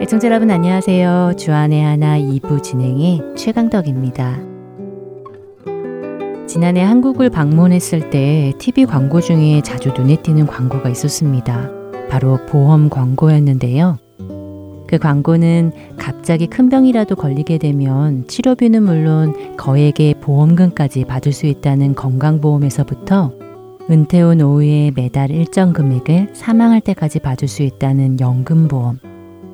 애청자 여러분 안녕하세요. 주안의 하나 2부 진행의 최강덕입니다. 지난해 한국을 방문했을 때 TV 광고 중에 자주 눈에 띄는 광고가 있었습니다. 바로 보험 광고였는데요. 그 광고는 갑자기 큰 병이라도 걸리게 되면 치료비는 물론 거액의 보험금까지 받을 수 있다는 건강보험에서부터 은퇴 후 노후에 매달 일정 금액을 사망할 때까지 받을 수 있다는 연금보험,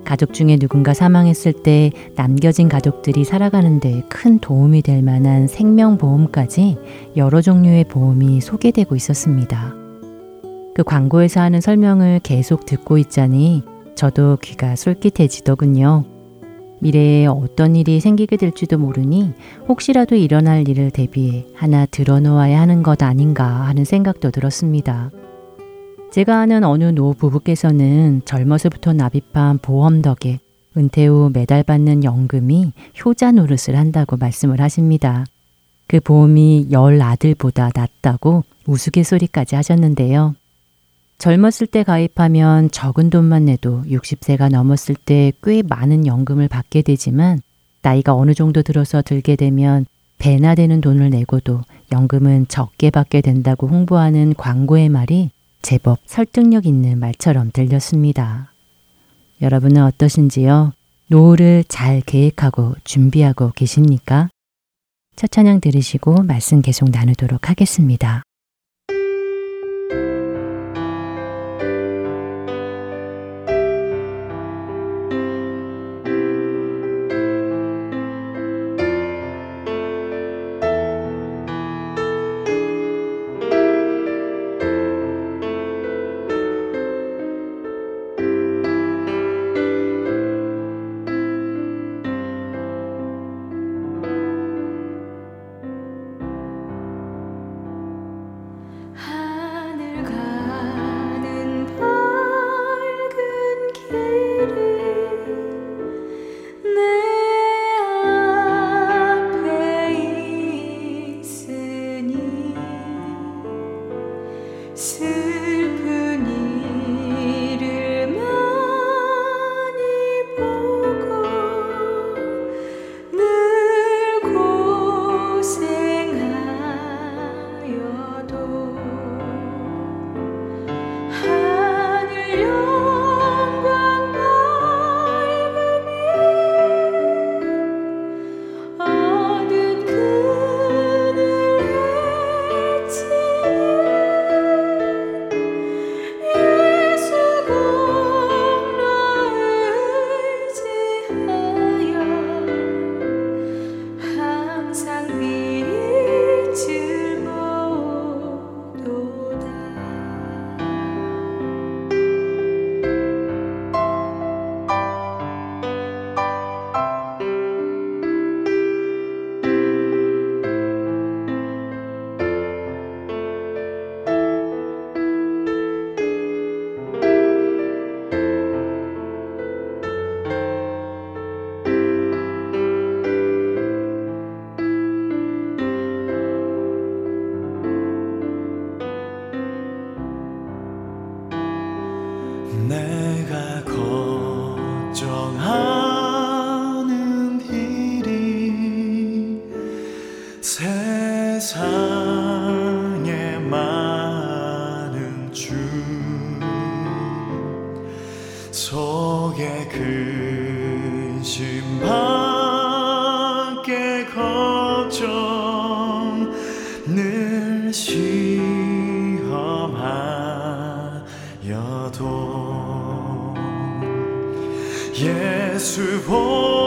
가족 중에 누군가 사망했을 때 남겨진 가족들이 살아가는데 큰 도움이 될 만한 생명보험까지 여러 종류의 보험이 소개되고 있었습니다. 그 광고에서 하는 설명을 계속 듣고 있자니 저도 귀가 솔깃해지더군요. 미래에 어떤 일이 생기게 될지도 모르니 혹시라도 일어날 일을 대비해 하나 들어놓아야 하는 것 아닌가 하는 생각도 들었습니다. 제가 아는 어느 노 부부께서는 젊어서부터 납입한 보험 덕에 은퇴 후 매달 받는 연금이 효자 노릇을 한다고 말씀을 하십니다. 그 보험이 열 아들보다 낫다고 우스갯소리까지 하셨는데요. 젊었을 때 가입하면 적은 돈만 내도 60세가 넘었을 때 꽤 많은 연금을 받게 되지만 나이가 어느 정도 들어서 들게 되면 배나 되는 돈을 내고도 연금은 적게 받게 된다고 홍보하는 광고의 말이 제법 설득력 있는 말처럼 들렸습니다. 여러분은 어떠신지요? 노후를 잘 계획하고 준비하고 계십니까? 첫 찬양 들으시고 말씀 계속 나누도록 하겠습니다. 세상의 많은 주 속에 근심 밖에 걱정 늘 시험하여도 예수 보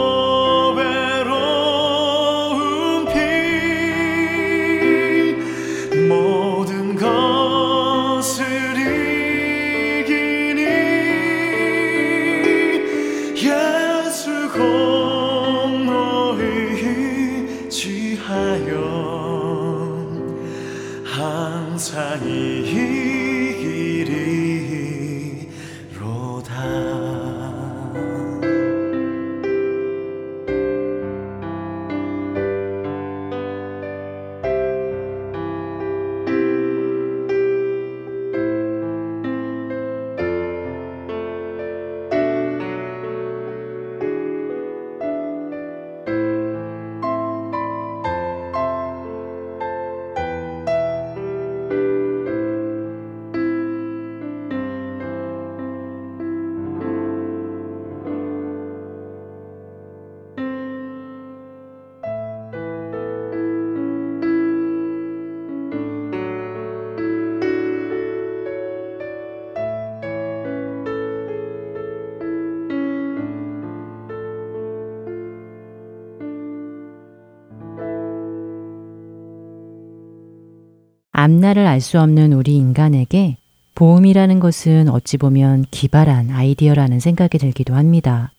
앞날을 알수 없는 우리 인간에게 보험이라는 것은 어찌 보면 기발한 아이디어라는 생각이 들기도 합니다.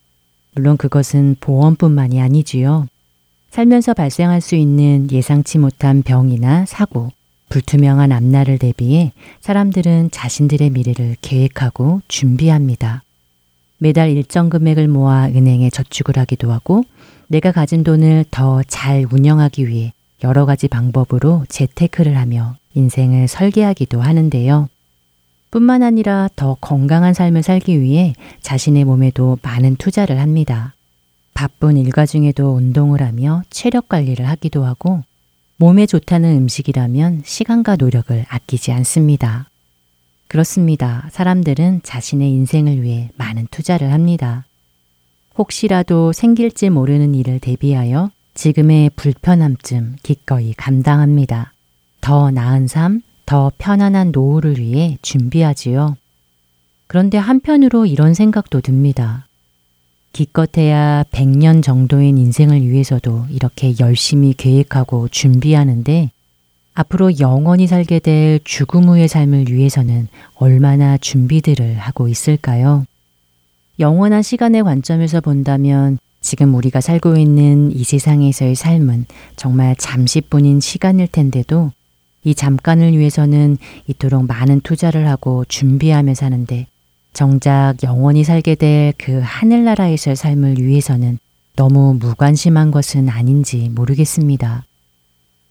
물론 그것은 보험뿐만이 아니지요. 살면서 발생할 수 있는 예상치 못한 병이나 사고, 불투명한 앞날을 대비해 사람들은 자신들의 미래를 계획하고 준비합니다. 매달 일정 금액을 모아 은행에 저축을 하기도 하고 내가 가진 돈을 더 잘 운영하기 위해 여러 가지 방법으로 재테크를 하며 인생을 설계하기도 하는데요. 뿐만 아니라 더 건강한 삶을 살기 위해 자신의 몸에도 많은 투자를 합니다. 바쁜 일과 중에도 운동을 하며 체력 관리를 하기도 하고 몸에 좋다는 음식이라면 시간과 노력을 아끼지 않습니다. 그렇습니다. 사람들은 자신의 인생을 위해 많은 투자를 합니다. 혹시라도 생길지 모르는 일을 대비하여 지금의 불편함쯤 기꺼이 감당합니다. 더 나은 삶, 더 편안한 노후를 위해 준비하지요. 그런데 한편으로 이런 생각도 듭니다. 기껏해야 100년 정도인 인생을 위해서도 이렇게 열심히 계획하고 준비하는데 앞으로 영원히 살게 될 죽음 후의 삶을 위해서는 얼마나 준비들을 하고 있을까요? 영원한 시간의 관점에서 본다면 지금 우리가 살고 있는 이 세상에서의 삶은 정말 잠시뿐인 시간일 텐데도 이 잠깐을 위해서는 이토록 많은 투자를 하고 준비하며 사는데 정작 영원히 살게 될 그 하늘나라에서의 삶을 위해서는 너무 무관심한 것은 아닌지 모르겠습니다.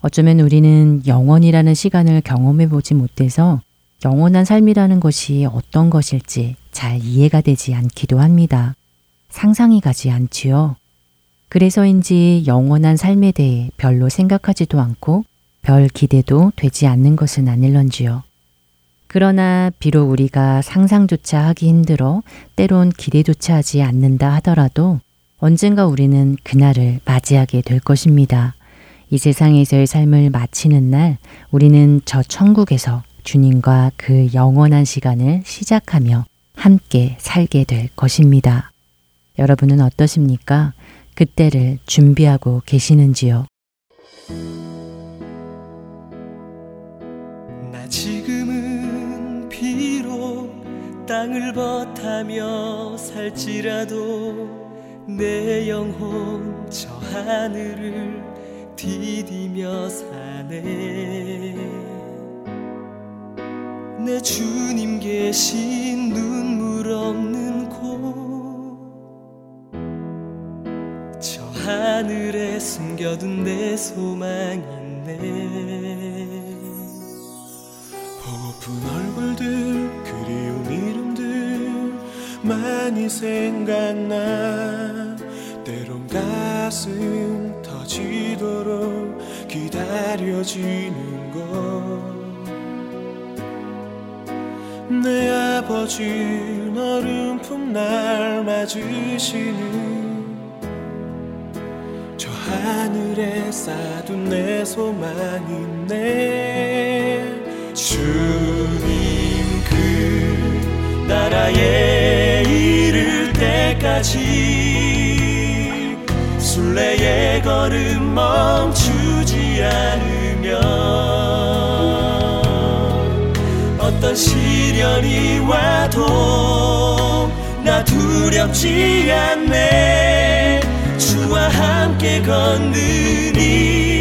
어쩌면 우리는 영원이라는 시간을 경험해 보지 못해서 영원한 삶이라는 것이 어떤 것일지 잘 이해가 되지 않기도 합니다. 상상이 가지 않지요. 그래서인지 영원한 삶에 대해 별로 생각하지도 않고 별 기대도 되지 않는 것은 아닐런지요. 그러나 비록 우리가 상상조차 하기 힘들어 때론 기대조차 하지 않는다 하더라도 언젠가 우리는 그날을 맞이하게 될 것입니다. 이 세상에서의 삶을 마치는 날 우리는 저 천국에서 주님과 그 영원한 시간을 시작하며 함께 살게 될 것입니다. 여러분은 어떠십니까? 그때를 준비하고 계시는지요? 땅을 버타며 살지라도 내 영혼 저 하늘을 디디며 사네. 내 주님 계신 눈물 없는 곳 저 하늘에 숨겨둔 내 소망 있네. 보고픈 얼굴들 많이 생각나. 때론 가슴 터지도록 기다려지는 것 내 아버지 너른 품날 맞으시는 저 하늘에 쌓둔 내 소망이 네. 주님. 그 나라에 이를 때까지. 순례의 걸음 멈추지 않으면 어떤 시련이 와도 나 두렵지 않네. 주와 함께 걷는 이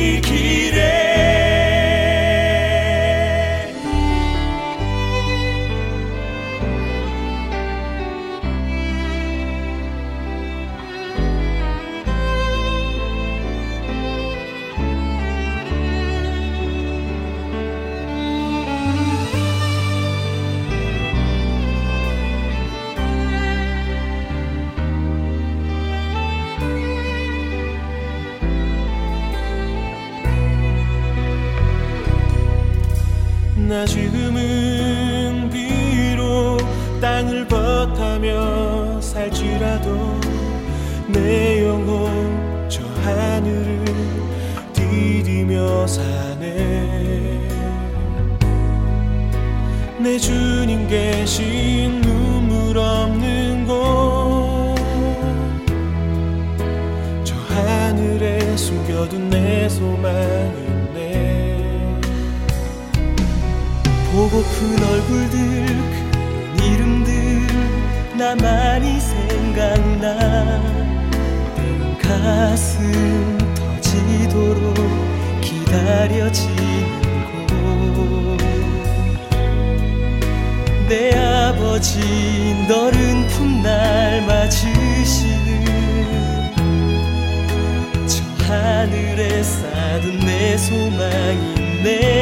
나 지금은 비록 땅을 버타며 살지라도 내 영혼 저 하늘을 디디며 사네. 내 주님 계신 눈물 없는 곳 저 하늘에 숨겨둔 내 소망 보고픈 얼굴들 그 이름들 나만이 생각나. 때론 가슴 터지도록 기다려지는 곳내 아버지 너른 풋날 맞으시는 저 하늘에 쌓은 내 소망이네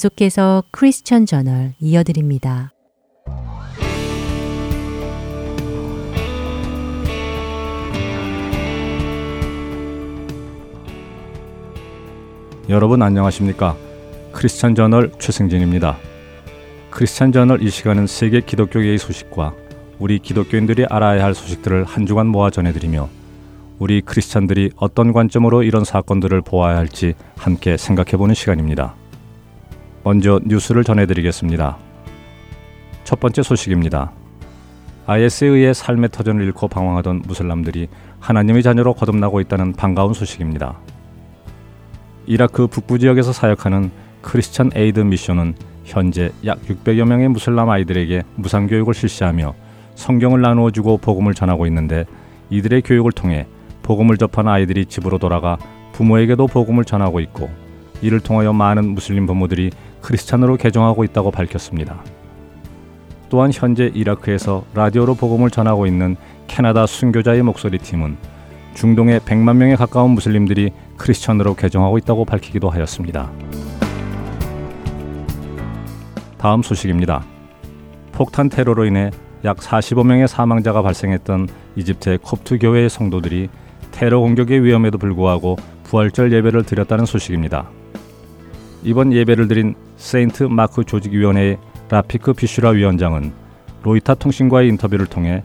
계속해서 크리스천 저널 이어드립니다. 여러분 안녕하십니까? 크리스천 저널 최승진입니다. 크리스천 저널 이 시간은 세계 기독교계의 소식과 우리 기독교인들이 알아야 할 소식들을 한 주간 모아 전해드리며 우리 크리스찬들이 어떤 관점으로 이런 사건들을 보아야 할지 함께 생각해보는 시간입니다. 먼저 뉴스를 전해드리겠습니다. 첫 번째 소식입니다. IS에 의해 삶의 터전을 잃고 방황하던 무슬림들이 하나님의 자녀로 거듭나고 있다는 반가운 소식입니다. 이라크 북부 지역에서 사역하는 Christian Aid Mission은 현재 약 600여 명의 무슬림 아이들에게 무상 교육을 실시하며 성경을 나누어 주고 복음을 전하고 있는데 이들의 교육을 통해 복음을 접한 아이들이 집으로 돌아가 부모에게도 복음을 전하고 있고 이를 통하여 많은 무슬림 부모들이 크리스찬으로 개종하고 있다고 밝혔습니다. 또한 현재 이라크에서 라디오로 복음을 전하고 있는 캐나다 순교자의 목소리 팀은 중동의 100만 명에 가까운 무슬림들이 크리스천으로 개종하고 있다고 밝히기도 하였습니다. 다음 소식입니다. 폭탄 테러로 인해 약 45명의 사망자가 발생했던 이집트의 콥트 교회의 성도들이 테러 공격의 위험에도 불구하고 부활절 예배를 드렸다는 소식입니다. 이번 예배를 드린 세인트 마크 조직위원회의 라피크 피슈라 위원장은 로이타 통신과의 인터뷰를 통해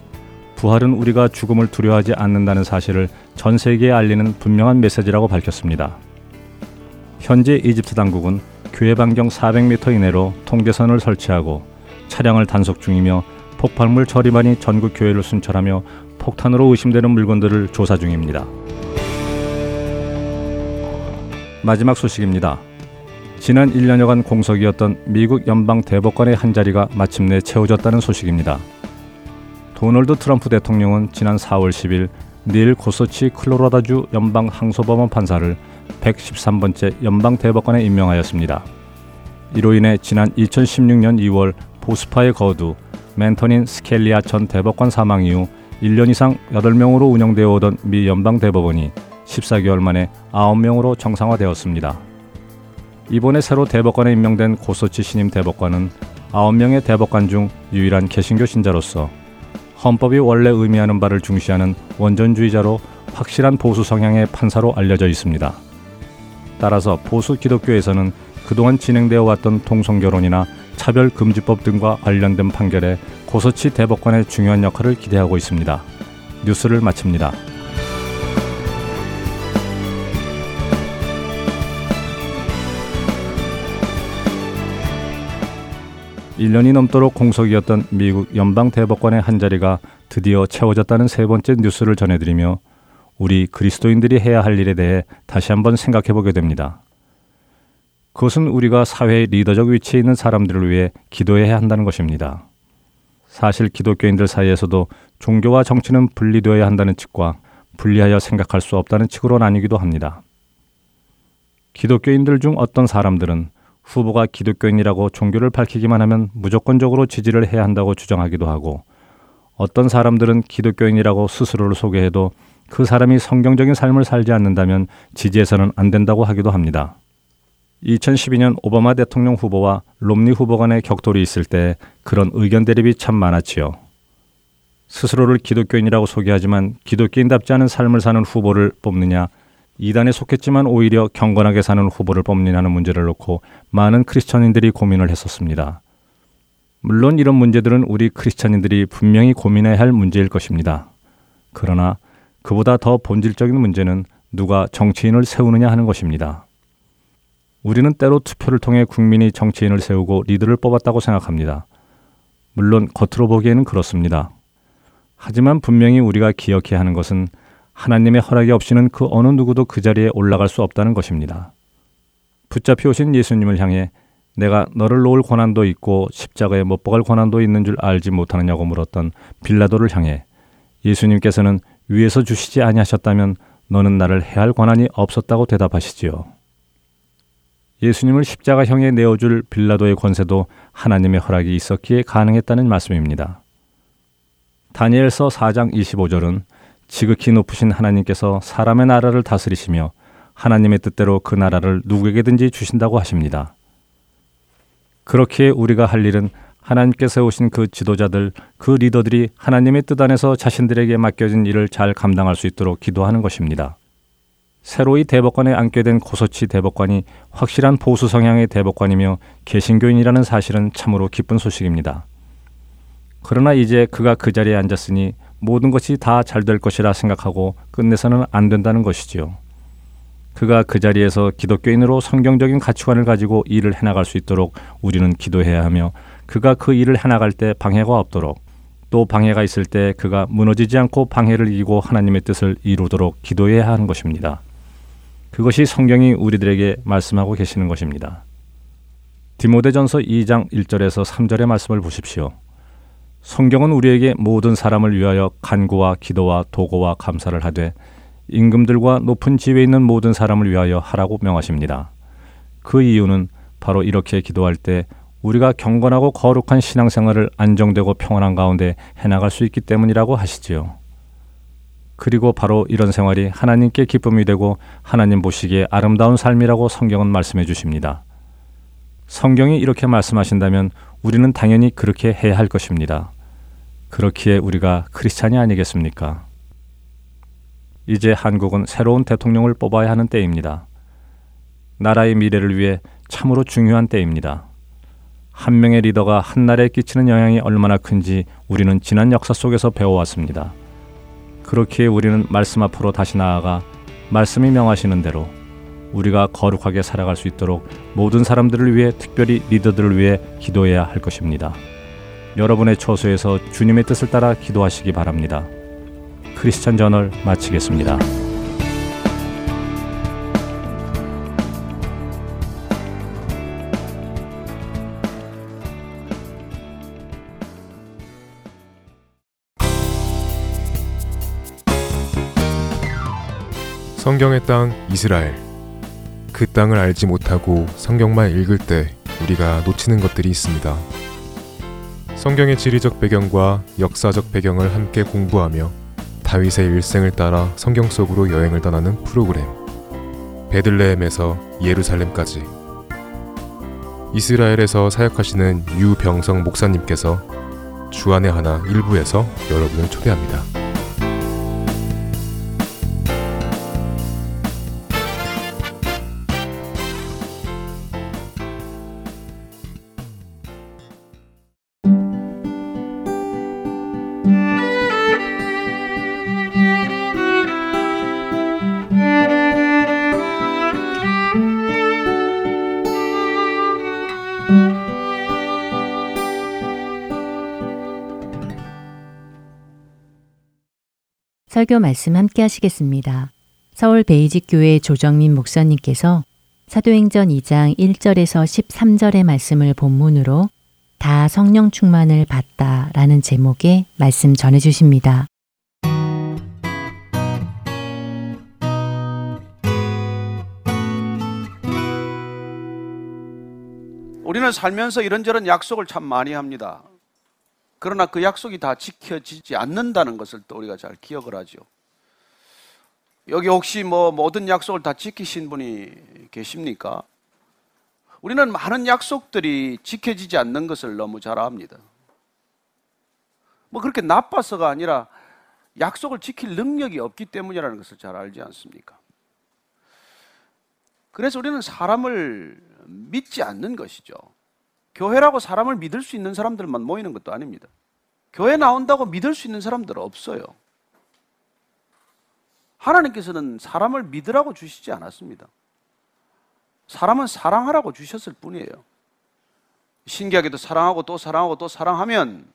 부활은 우리가 죽음을 두려워하지 않는다는 사실을 전 세계에 알리는 분명한 메시지라고 밝혔습니다. 현재 이집트 당국은 교회 반경 400m 이내로 통제선을 설치하고 차량을 단속 중이며 폭발물 처리반이 전국 교회를 순찰하며 폭탄으로 의심되는 물건들을 조사 중입니다. 마지막 소식입니다. 지난 1년여간 공석이었던 미국 연방 대법관의 한 자리가 마침내 채워졌다는 소식입니다. 도널드 트럼프 대통령은 지난 4월 10일 닐 고서치 클로라다주 연방 항소법원 판사를 113번째 연방 대법관에 임명하였습니다. 이로 인해 지난 2016년 2월 보스파의 거두 멘토닌 스켈리아 전 대법관 사망 이후 1년 이상 8명으로 운영되어 오던 미 연방 대법원이 14개월 만에 9명으로 정상화되었습니다. 이번에 새로 대법관에 임명된 고소치 신임 대법관은 9명의 대법관 중 유일한 개신교 신자로서 헌법이 원래 의미하는 바를 중시하는 원전주의자로 확실한 보수 성향의 판사로 알려져 있습니다. 따라서 보수 기독교에서는 그동안 진행되어 왔던 동성결혼이나 차별금지법 등과 관련된 판결에 고소치 대법관의 중요한 역할을 기대하고 있습니다. 뉴스를 마칩니다. 1년이 넘도록 공석이었던 미국 연방 대법관의 한 자리가 드디어 채워졌다는 세 번째 뉴스를 전해드리며 우리 그리스도인들이 해야 할 일에 대해 다시 한번 생각해 보게 됩니다. 그것은 우리가 사회의 리더적 위치에 있는 사람들을 위해 기도해야 한다는 것입니다. 사실 기독교인들 사이에서도 종교와 정치는 분리되어야 한다는 측과 분리하여 생각할 수 없다는 측으로 나뉘기도 합니다. 기독교인들 중 어떤 사람들은 후보가 기독교인이라고 종교를 밝히기만 하면 무조건적으로 지지를 해야 한다고 주장하기도 하고 어떤 사람들은 기독교인이라고 스스로를 소개해도 그 사람이 성경적인 삶을 살지 않는다면 지지해서는 안 된다고 하기도 합니다. 2012년 오바마 대통령 후보와 롬니 후보 간의 격돌이 있을 때 그런 의견 대립이 참 많았지요. 스스로를 기독교인이라고 소개하지만 기독교인답지 않은 삶을 사는 후보를 뽑느냐 이단에 속했지만 오히려 경건하게 사는 후보를 뽑느냐는 문제를 놓고 많은 크리스천인들이 고민을 했었습니다. 물론 이런 문제들은 우리 크리스천인들이 분명히 고민해야 할 문제일 것입니다. 그러나 그보다 더 본질적인 문제는 누가 정치인을 세우느냐 하는 것입니다. 우리는 때로 투표를 통해 국민이 정치인을 세우고 리더를 뽑았다고 생각합니다. 물론 겉으로 보기에는 그렇습니다. 하지만 분명히 우리가 기억해야 하는 것은 하나님의 허락이 없이는 그 어느 누구도 그 자리에 올라갈 수 없다는 것입니다. 붙잡혀 오신 예수님을 향해 내가 너를 놓을 권한도 있고 십자가에 못 박을 권한도 있는 줄 알지 못하느냐고 물었던 빌라도를 향해 예수님께서는 위에서 주시지 아니하셨다면 너는 나를 해할 권한이 없었다고 대답하시지요. 예수님을 십자가형에 내어줄 빌라도의 권세도 하나님의 허락이 있었기에 가능했다는 말씀입니다. 다니엘서 4장 25절은 지극히 높으신 하나님께서 사람의 나라를 다스리시며 하나님의 뜻대로 그 나라를 누구에게든지 주신다고 하십니다. 그렇게 우리가 할 일은 하나님께서 오신 그 지도자들, 그 리더들이 하나님의 뜻 안에서 자신들에게 맡겨진 일을 잘 감당할 수 있도록 기도하는 것입니다. 새로이 대법관에 앉게 된 고소치 대법관이 확실한 보수 성향의 대법관이며 개신교인이라는 사실은 참으로 기쁜 소식입니다. 그러나 이제 그가 그 자리에 앉았으니 모든 것이 다 잘 될 것이라 생각하고 끝내서는 안 된다는 것이지요. 그가 그 자리에서 기독교인으로 성경적인 가치관을 가지고 일을 해나갈 수 있도록 우리는 기도해야 하며 그가 그 일을 해나갈 때 방해가 없도록 또 방해가 있을 때 그가 무너지지 않고 방해를 이기고 하나님의 뜻을 이루도록 기도해야 하는 것입니다. 그것이 성경이 우리들에게 말씀하고 계시는 것입니다. 디모데전서 2장 1절에서 3절의 말씀을 보십시오. 성경은 우리에게 모든 사람을 위하여 간구와 기도와 도고와 감사를 하되 임금들과 높은 지위에 있는 모든 사람을 위하여 하라고 명하십니다. 그 이유는 바로 이렇게 기도할 때 우리가 경건하고 거룩한 신앙생활을 안정되고 평안한 가운데 해나갈 수 있기 때문이라고 하시지요. 그리고 바로 이런 생활이 하나님께 기쁨이 되고 하나님 보시기에 아름다운 삶이라고 성경은 말씀해 주십니다. 성경이 이렇게 말씀하신다면 우리는 당연히 그렇게 해야 할 것입니다. 그렇기에 우리가 크리스찬이 아니겠습니까? 이제 한국은 새로운 대통령을 뽑아야 하는 때입니다. 나라의 미래를 위해 참으로 중요한 때입니다. 한 명의 리더가 한 나라에 끼치는 영향이 얼마나 큰지 우리는 지난 역사 속에서 배워왔습니다. 그렇기에 우리는 말씀 앞으로 다시 나아가 말씀이 명하시는 대로 우리가 거룩하게 살아갈 수 있도록 모든 사람들을 위해 특별히 리더들을 위해 기도해야 할 것입니다. 여러분의 처소에서 주님의 뜻을 따라 기도하시기 바랍니다. 크리스천 저널 마치겠습니다. 성경의 땅 이스라엘. 그 땅을 알지 못하고 성경만 읽을 때 우리가 놓치는 것들이 있습니다. 성경의 지리적 배경과 역사적 배경을 함께 공부하며 다윗의 일생을 따라 성경 속으로 여행을 떠나는 프로그램 베들레헴에서 예루살렘까지 이스라엘에서 사역하시는 유병성 목사님께서 주안의 하나 일부에서 여러분을 초대합니다. 설교 말씀 함께 하시겠습니다. 서울 베이직교회 조정민 목사님께서 사도행전 2장 1절에서 13절의 말씀을 본문으로 다 성령 충만을 받다 라는 제목의 말씀 전해 주십니다. 우리는 살면서 이런저런 약속을 참 많이 합니다. 그러나 그 약속이 다 지켜지지 않는다는 것을 또 우리가 잘 기억을 하죠. 여기 혹시 뭐 모든 약속을 다 지키신 분이 계십니까? 우리는 많은 약속들이 지켜지지 않는 것을 너무 잘 압니다. 뭐 그렇게 나빠서가 아니라 약속을 지킬 능력이 없기 때문이라는 것을 잘 알지 않습니까? 그래서 우리는 사람을 믿지 않는 것이죠. 교회라고 사람을 믿을 수 있는 사람들만 모이는 것도 아닙니다. 교회 나온다고 믿을 수 있는 사람들은 없어요. 하나님께서는 사람을 믿으라고 주시지 않았습니다. 사람은 사랑하라고 주셨을 뿐이에요. 신기하게도 사랑하고 또 사랑하고 또 사랑하면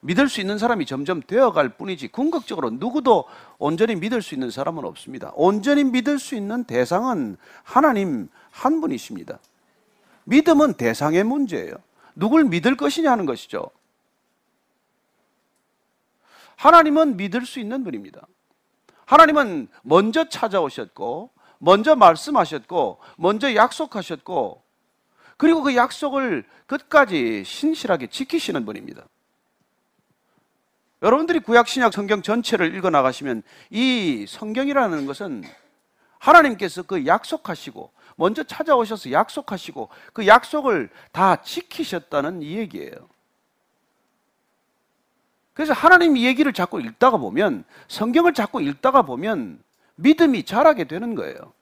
믿을 수 있는 사람이 점점 되어갈 뿐이지 궁극적으로 누구도 온전히 믿을 수 있는 사람은 없습니다. 온전히 믿을 수 있는 대상은 하나님 한 분이십니다. 믿음은 대상의 문제예요. 누굴 믿을 것이냐 하는 것이죠. 하나님은 믿을 수 있는 분입니다. 하나님은 먼저 찾아오셨고, 먼저 말씀하셨고, 먼저 약속하셨고, 그리고 그 약속을 끝까지 신실하게 지키시는 분입니다. 여러분들이 구약 신약 성경 전체를 읽어 나가시면 이 성경이라는 것은 하나님께서 그 약속하시고 먼저 찾아오셔서 약속하시고 그 약속을 다 지키셨다는 이 얘기예요. 그래서 하나님 이 얘기를 자꾸 읽다가 보면 성경을 자꾸 읽다가 보면 믿음이 자라게 되는 거예요.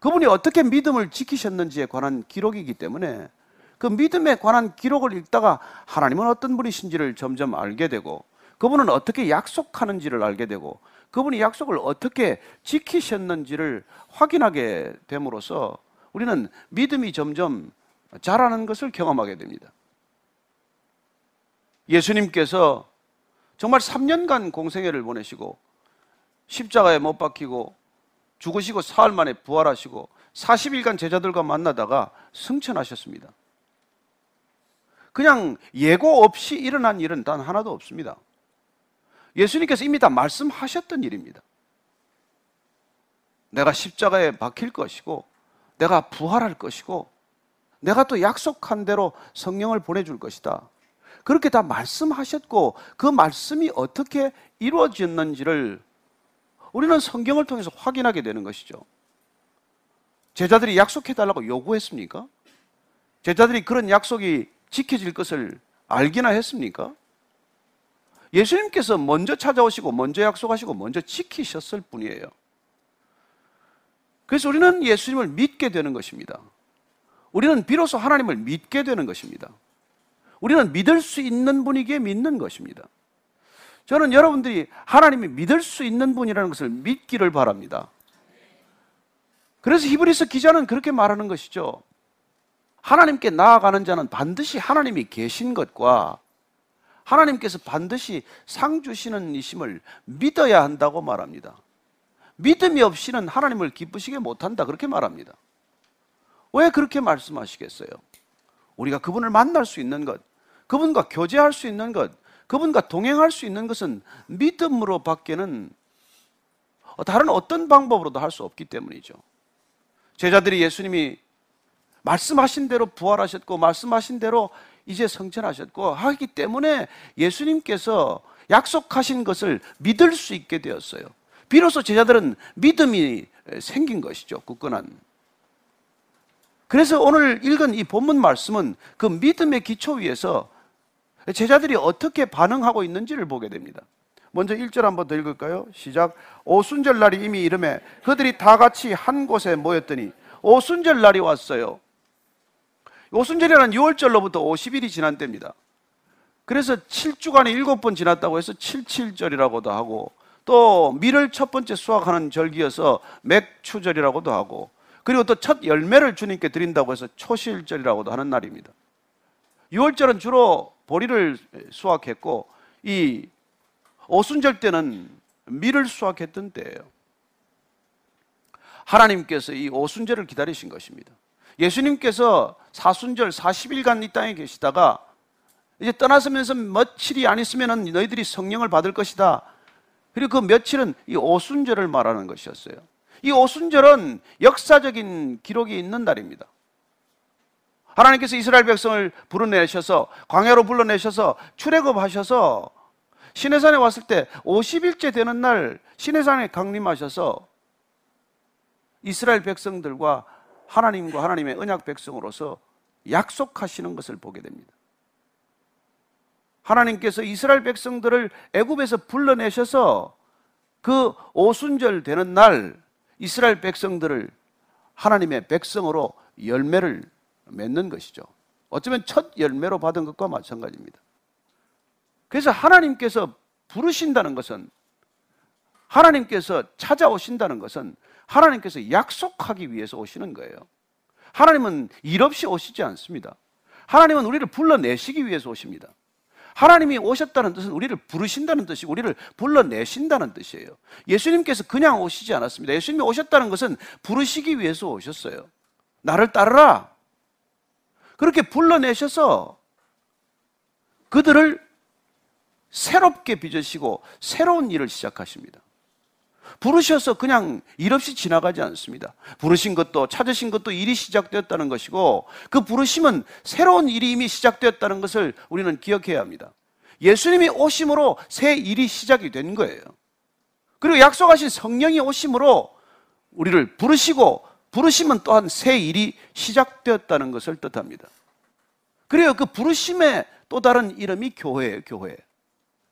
그분이 어떻게 믿음을 지키셨는지에 관한 기록이기 때문에 그 믿음에 관한 기록을 읽다가 하나님은 어떤 분이신지를 점점 알게 되고 그분은 어떻게 약속하는지를 알게 되고 그분이 약속을 어떻게 지키셨는지를 확인하게 됨으로써 우리는 믿음이 점점 자라는 것을 경험하게 됩니다. 예수님께서 정말 3년간 공생애를 보내시고 십자가에 못 박히고 죽으시고 사흘 만에 부활하시고 40일간 제자들과 만나다가 승천하셨습니다. 그냥 예고 없이 일어난 일은 단 하나도 없습니다. 예수님께서 이미 다 말씀하셨던 일입니다. 내가 십자가에 박힐 것이고, 내가 부활할 것이고, 내가 또 약속한 대로 성령을 보내줄 것이다. 그렇게 다 말씀하셨고, 그 말씀이 어떻게 이루어졌는지를 우리는 성경을 통해서 확인하게 되는 것이죠. 제자들이 약속해달라고 요구했습니까? 제자들이 그런 약속이 지켜질 것을 알기나 했습니까? 예수님께서 먼저 찾아오시고 먼저 약속하시고 먼저 지키셨을 뿐이에요. 그래서 우리는 예수님을 믿게 되는 것입니다. 우리는 비로소 하나님을 믿게 되는 것입니다. 우리는 믿을 수 있는 분이기에 믿는 것입니다. 저는 여러분들이 하나님이 믿을 수 있는 분이라는 것을 믿기를 바랍니다. 그래서 히브리서 기자는 그렇게 말하는 것이죠. 하나님께 나아가는 자는 반드시 하나님이 계신 것과 하나님께서 반드시 상 주시는 이심을 믿어야 한다고 말합니다. 믿음이 없이는 하나님을 기쁘시게 못한다. 그렇게 말합니다. 왜 그렇게 말씀하시겠어요? 우리가 그분을 만날 수 있는 것, 그분과 교제할 수 있는 것, 그분과 동행할 수 있는 것은 믿음으로 밖에는 다른 어떤 방법으로도 할 수 없기 때문이죠. 제자들이 예수님이 말씀하신 대로 부활하셨고 말씀하신 대로 이제 성천하셨고 하기 때문에 예수님께서 약속하신 것을 믿을 수 있게 되었어요. 비로소 제자들은 믿음이 생긴 것이죠. 굳건한. 그래서 오늘 읽은 이 본문 말씀은 그 믿음의 기초 위에서 제자들이 어떻게 반응하고 있는지를 보게 됩니다. 먼저 1절 한번 더 읽을까요? 시작. 오순절 날이 이미 이르매 그들이 다 같이 한 곳에 모였더니 오순절 날이 왔어요. 오순절이라는 유월절로부터 50일이 지난 때입니다. 그래서 7주간에 7번 지났다고 해서 칠칠절이라고도 하고 또 밀을 첫 번째 수확하는 절기여서 맥추절이라고도 하고 그리고 또 첫 열매를 주님께 드린다고 해서 초실절이라고도 하는 날입니다. 6월절은 주로 보리를 수확했고 이 오순절 때는 밀을 수확했던 때예요. 하나님께서 이 오순절을 기다리신 것입니다. 예수님께서 사순절 40일간 이 땅에 계시다가 이제 떠나서면서 며칠이 안 있으면 너희들이 성령을 받을 것이다. 그리고 그 며칠은 이 오순절을 말하는 것이었어요. 이 오순절은 역사적인 기록이 있는 날입니다. 하나님께서 이스라엘 백성을 불러내셔서 광야로 불러내셔서 출애굽하셔서 시내산에 왔을 때 50일째 되는 날 시내산에 강림하셔서 이스라엘 백성들과 하나님과 하나님의 언약 백성으로서 약속하시는 것을 보게 됩니다. 하나님께서 이스라엘 백성들을 애굽에서 불러내셔서 그 오순절 되는 날 이스라엘 백성들을 하나님의 백성으로 열매를 맺는 것이죠. 어쩌면 첫 열매로 받은 것과 마찬가지입니다. 그래서 하나님께서 부르신다는 것은 하나님께서 찾아오신다는 것은 하나님께서 약속하기 위해서 오시는 거예요. 하나님은 일 없이 오시지 않습니다. 하나님은 우리를 불러내시기 위해서 오십니다. 하나님이 오셨다는 뜻은 우리를 부르신다는 뜻이고 우리를 불러내신다는 뜻이에요. 예수님께서 그냥 오시지 않았습니다. 예수님이 오셨다는 것은 부르시기 위해서 오셨어요. 나를 따르라. 그렇게 불러내셔서 그들을 새롭게 빚으시고 새로운 일을 시작하십니다. 부르셔서 그냥 일 없이 지나가지 않습니다. 부르신 것도 찾으신 것도 일이 시작되었다는 것이고 그 부르심은 새로운 일이 이미 시작되었다는 것을 우리는 기억해야 합니다. 예수님이 오심으로 새 일이 시작이 된 거예요. 그리고 약속하신 성령이 오심으로 우리를 부르시고 부르심은 또한 새 일이 시작되었다는 것을 뜻합니다. 그래요. 그 부르심의 또 다른 이름이 교회예요, 교회.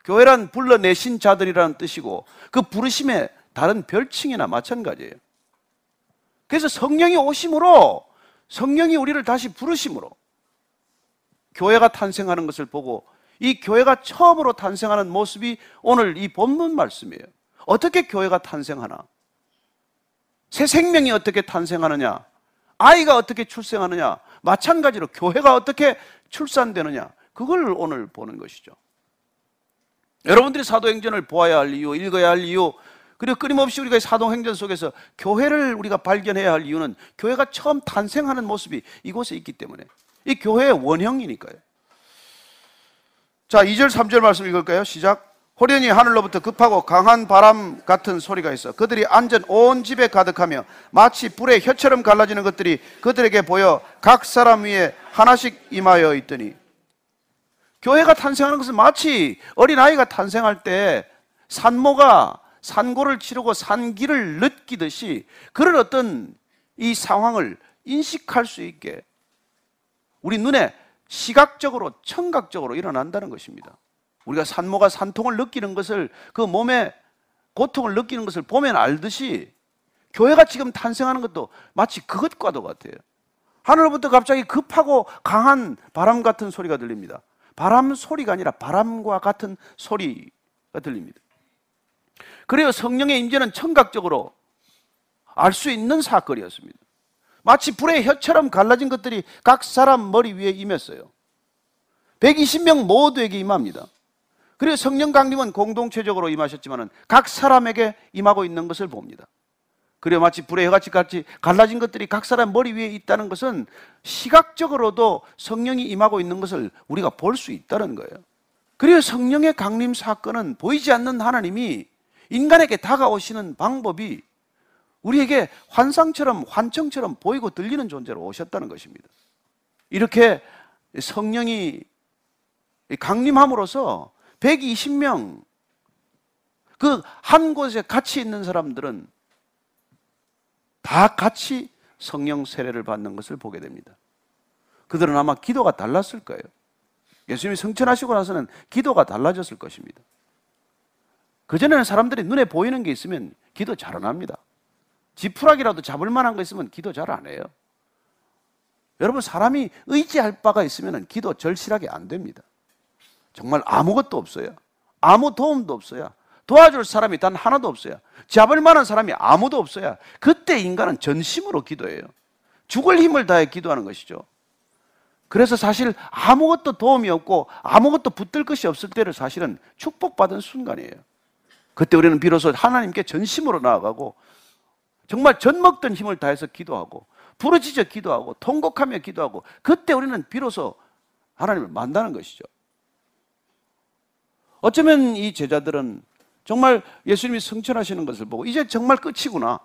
교회란 불러내신 자들이라는 뜻이고 그 부르심의 다른 별칭이나 마찬가지예요. 그래서 성령이 오심으로 성령이 우리를 다시 부르심으로 교회가 탄생하는 것을 보고 이 교회가 처음으로 탄생하는 모습이 오늘 이 본문 말씀이에요. 어떻게 교회가 탄생하나? 새 생명이 어떻게 탄생하느냐? 아이가 어떻게 출생하느냐? 마찬가지로 교회가 어떻게 출산되느냐? 그걸 오늘 보는 것이죠. 여러분들이 사도행전을 보아야 할 이유, 읽어야 할 이유, 그리고 끊임없이 우리가 사도행전 속에서 교회를 우리가 발견해야 할 이유는 교회가 처음 탄생하는 모습이 이곳에 있기 때문에 이 교회의 원형이니까요. 자, 2절, 3절 말씀 읽을까요? 시작. 호련히 하늘로부터 급하고 강한 바람 같은 소리가 있어 그들이 앉은 온 집에 가득하며 마치 불에 혀처럼 갈라지는 것들이 그들에게 보여 각 사람 위에 하나씩 임하여 있더니 교회가 탄생하는 것은 마치 어린아이가 탄생할 때 산모가 산고를 치르고 산기를 느끼듯이 그런 어떤 이 상황을 인식할 수 있게 우리 눈에 시각적으로 청각적으로 일어난다는 것입니다. 우리가 산모가 산통을 느끼는 것을 그 몸에 고통을 느끼는 것을 보면 알듯이 교회가 지금 탄생하는 것도 마치 그것과도 같아요. 하늘로부터 갑자기 급하고 강한 바람 같은 소리가 들립니다. 바람 소리가 아니라 바람과 같은 소리가 들립니다. 그래요. 성령의 임재는 청각적으로 알 수 있는 사건이었습니다. 마치 불의 혀처럼 갈라진 것들이 각 사람 머리 위에 임했어요. 120명 모두에게 임합니다. 그리고 성령 강림은 공동체적으로 임하셨지만 각 사람에게 임하고 있는 것을 봅니다. 그래 마치 불의 혀같이 같이 갈라진 것들이 각 사람 머리 위에 있다는 것은 시각적으로도 성령이 임하고 있는 것을 우리가 볼 수 있다는 거예요. 그리고 성령의 강림 사건은 보이지 않는 하나님이 인간에게 다가오시는 방법이 우리에게 환상처럼 환청처럼 보이고 들리는 존재로 오셨다는 것입니다. 이렇게 성령이 강림함으로써 120명 그 한 곳에 같이 있는 사람들은 다 같이 성령 세례를 받는 것을 보게 됩니다. 그들은 아마 기도가 달랐을 거예요. 예수님이 성천하시고 나서는 기도가 달라졌을 것입니다. 그전에는 사람들이 눈에 보이는 게 있으면 기도 잘 안 합니다. 지푸라기라도 잡을 만한 거 있으면 기도 잘 안 해요. 여러분, 사람이 의지할 바가 있으면 기도 절실하게 안 됩니다. 정말 아무것도 없어요. 아무 도움도 없어요. 도와줄 사람이 단 하나도 없어요. 잡을 만한 사람이 아무도 없어요. 그때 인간은 전심으로 기도해요. 죽을 힘을 다해 기도하는 것이죠. 그래서 사실 아무것도 도움이 없고 아무것도 붙들 것이 없을 때를 사실은 축복받은 순간이에요. 그때 우리는 비로소 하나님께 전심으로 나아가고 정말 전 먹던 힘을 다해서 기도하고 부르짖어 기도하고 통곡하며 기도하고 그때 우리는 비로소 하나님을 만나는 것이죠. 어쩌면 이 제자들은 정말 예수님이 성천하시는 것을 보고 이제 정말 끝이구나.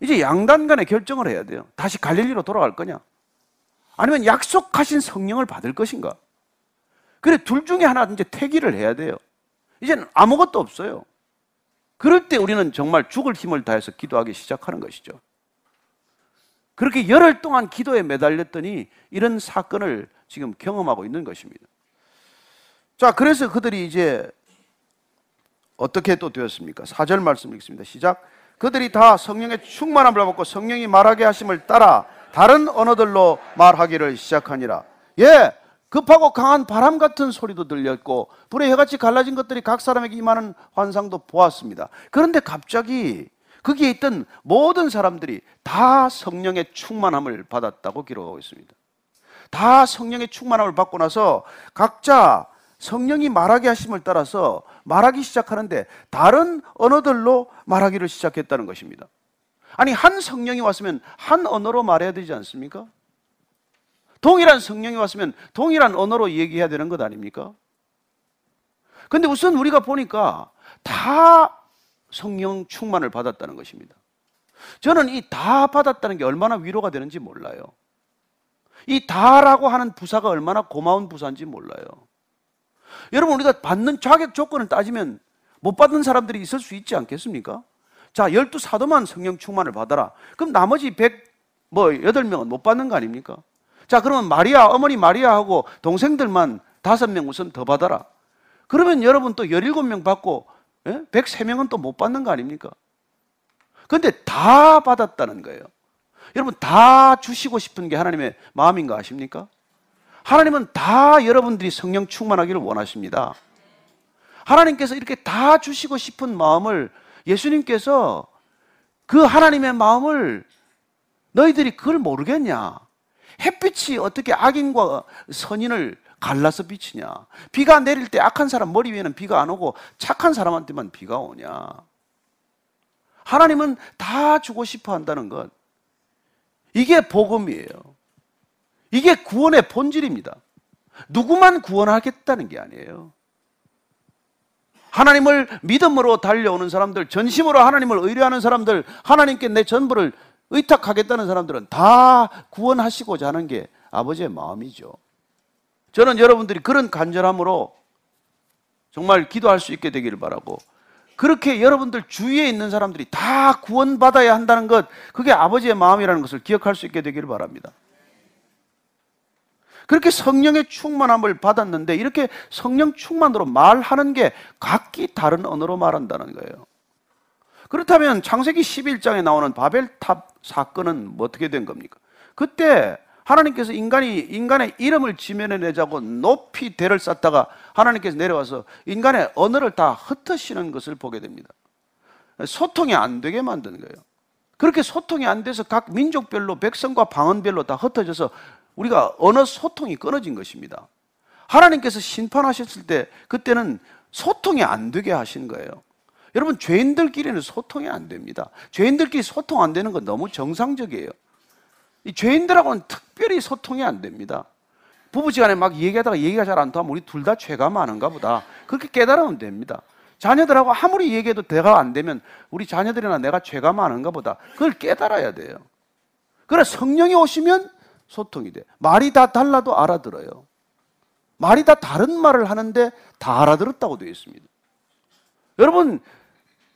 이제 양단 간에 결정을 해야 돼요. 다시 갈릴리로 돌아갈 거냐? 아니면 약속하신 성령을 받을 것인가? 그래, 둘 중에 하나 이제 퇴기를 해야 돼요. 이제는 아무것도 없어요. 그럴 때 우리는 정말 죽을 힘을 다해서 기도하기 시작하는 것이죠. 그렇게 열흘 동안 기도에 매달렸더니 이런 사건을 지금 경험하고 있는 것입니다. 자, 그래서 그들이 이제 어떻게 또 되었습니까? 4절 말씀 읽습니다. 시작. 그들이 다 성령의 충만함을 받고 성령이 말하게 하심을 따라 다른 언어들로 말하기를 시작하니라. 예, 급하고 강한 바람 같은 소리도 들렸고 불의 해같이 갈라진 것들이 각 사람에게 임하는 환상도 보았습니다. 그런데 갑자기 거기에 있던 모든 사람들이 다 성령의 충만함을 받았다고 기록하고 있습니다. 다 성령의 충만함을 받고 나서 각자 성령이 말하게 하심을 따라서 말하기 시작하는데 다른 언어들로 말하기를 시작했다는 것입니다. 아니, 한 성령이 왔으면 한 언어로 말해야 되지 않습니까? 동일한 성령이 왔으면 동일한 언어로 얘기해야 되는 것 아닙니까? 근데 우선 우리가 보니까 다 성령 충만을 받았다는 것입니다. 저는 이 다 받았다는 게 얼마나 위로가 되는지 몰라요. 이 다라고 하는 부사가 얼마나 고마운 부사인지 몰라요. 여러분, 우리가 받는 자격 조건을 따지면 못 받는 사람들이 있을 수 있지 않겠습니까? 자, 열두 사도만 성령 충만을 받아라. 그럼 나머지 백, 뭐, 여덟 명은 못 받는 거 아닙니까? 자, 그러면 마리아, 어머니 마리아하고 동생들만 다섯 명 우선 더 받아라. 그러면 여러분 또 열일곱 명 받고, 예? 백세 명은 또 못 받는 거 아닙니까? 근데 다 받았다는 거예요. 여러분, 다 주시고 싶은 게 하나님의 마음인 거 아십니까? 하나님은 다 여러분들이 성령 충만하기를 원하십니다. 하나님께서 이렇게 다 주시고 싶은 마음을 예수님께서 그 하나님의 마음을 너희들이 그걸 모르겠냐? 햇빛이 어떻게 악인과 선인을 갈라서 비치냐? 비가 내릴 때 악한 사람 머리 위에는 비가 안 오고 착한 사람한테만 비가 오냐? 하나님은 다 주고 싶어 한다는 것. 이게 복음이에요. 이게 구원의 본질입니다. 누구만 구원하겠다는 게 아니에요. 하나님을 믿음으로 달려오는 사람들, 전심으로 하나님을 의뢰하는 사람들, 하나님께 내 전부를 의탁하겠다는 사람들은 다 구원하시고자 하는 게 아버지의 마음이죠. 저는 여러분들이 그런 간절함으로 정말 기도할 수 있게 되기를 바라고 그렇게 여러분들 주위에 있는 사람들이 다 구원받아야 한다는 것, 그게 아버지의 마음이라는 것을 기억할 수 있게 되기를 바랍니다. 그렇게 성령의 충만함을 받았는데 이렇게 성령 충만으로 말하는 게 각기 다른 언어로 말한다는 거예요. 그렇다면 창세기 11장에 나오는 바벨탑 사건은 뭐 어떻게 된 겁니까? 그때 하나님께서 인간이 인간의 이름을 지면에내자고 높이 대를 쌓다가 하나님께서 내려와서 인간의 언어를 다 흩으시는 것을 보게 됩니다. 소통이 안 되게 만드는 거예요. 그렇게 소통이 안 돼서 각 민족별로 백성과 방언별로 다 흩어져서 우리가 언어 소통이 끊어진 것입니다. 하나님께서 심판하셨을 때 그때는 소통이 안 되게 하신 거예요. 여러분 죄인들끼리는 소통이 안 됩니다. 죄인들끼리 소통 안 되는 건 너무 정상적이에요. 이 죄인들하고는 특별히 소통이 안 됩니다. 부부지간에 막 얘기하다가 얘기가 잘 안 통하면 우리 둘 다 죄가 많은가 보다. 그렇게 깨달으면 됩니다. 자녀들하고 아무리 얘기해도 대화가 안 되면 우리 자녀들이나 내가 죄가 많은가 보다. 그걸 깨달아야 돼요. 그래 성령이 오시면 소통이 돼. 말이 다 달라도 알아들어요. 말이 다 다른 말을 하는데 다 알아들었다고 되어 있습니다. 여러분,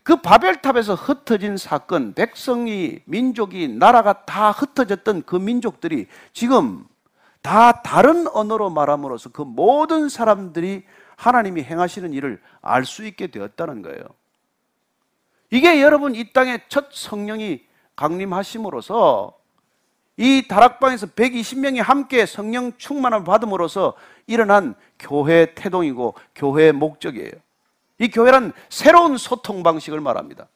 그 바벨탑에서 흩어진 사건, 백성이, 민족이, 나라가 다 흩어졌던 그 민족들이 지금 다 다른 언어로 말함으로써 그 모든 사람들이 하나님이 행하시는 일을 알 수 있게 되었다는 거예요. 이게 여러분 이 땅에 첫 성령이 강림하심으로써 이 다락방에서 120명이 함께 성령 충만을 받음으로써 일어난 교회 태동이고 교회의 목적이에요. 이 교회란 새로운 소통 방식을 말합니다.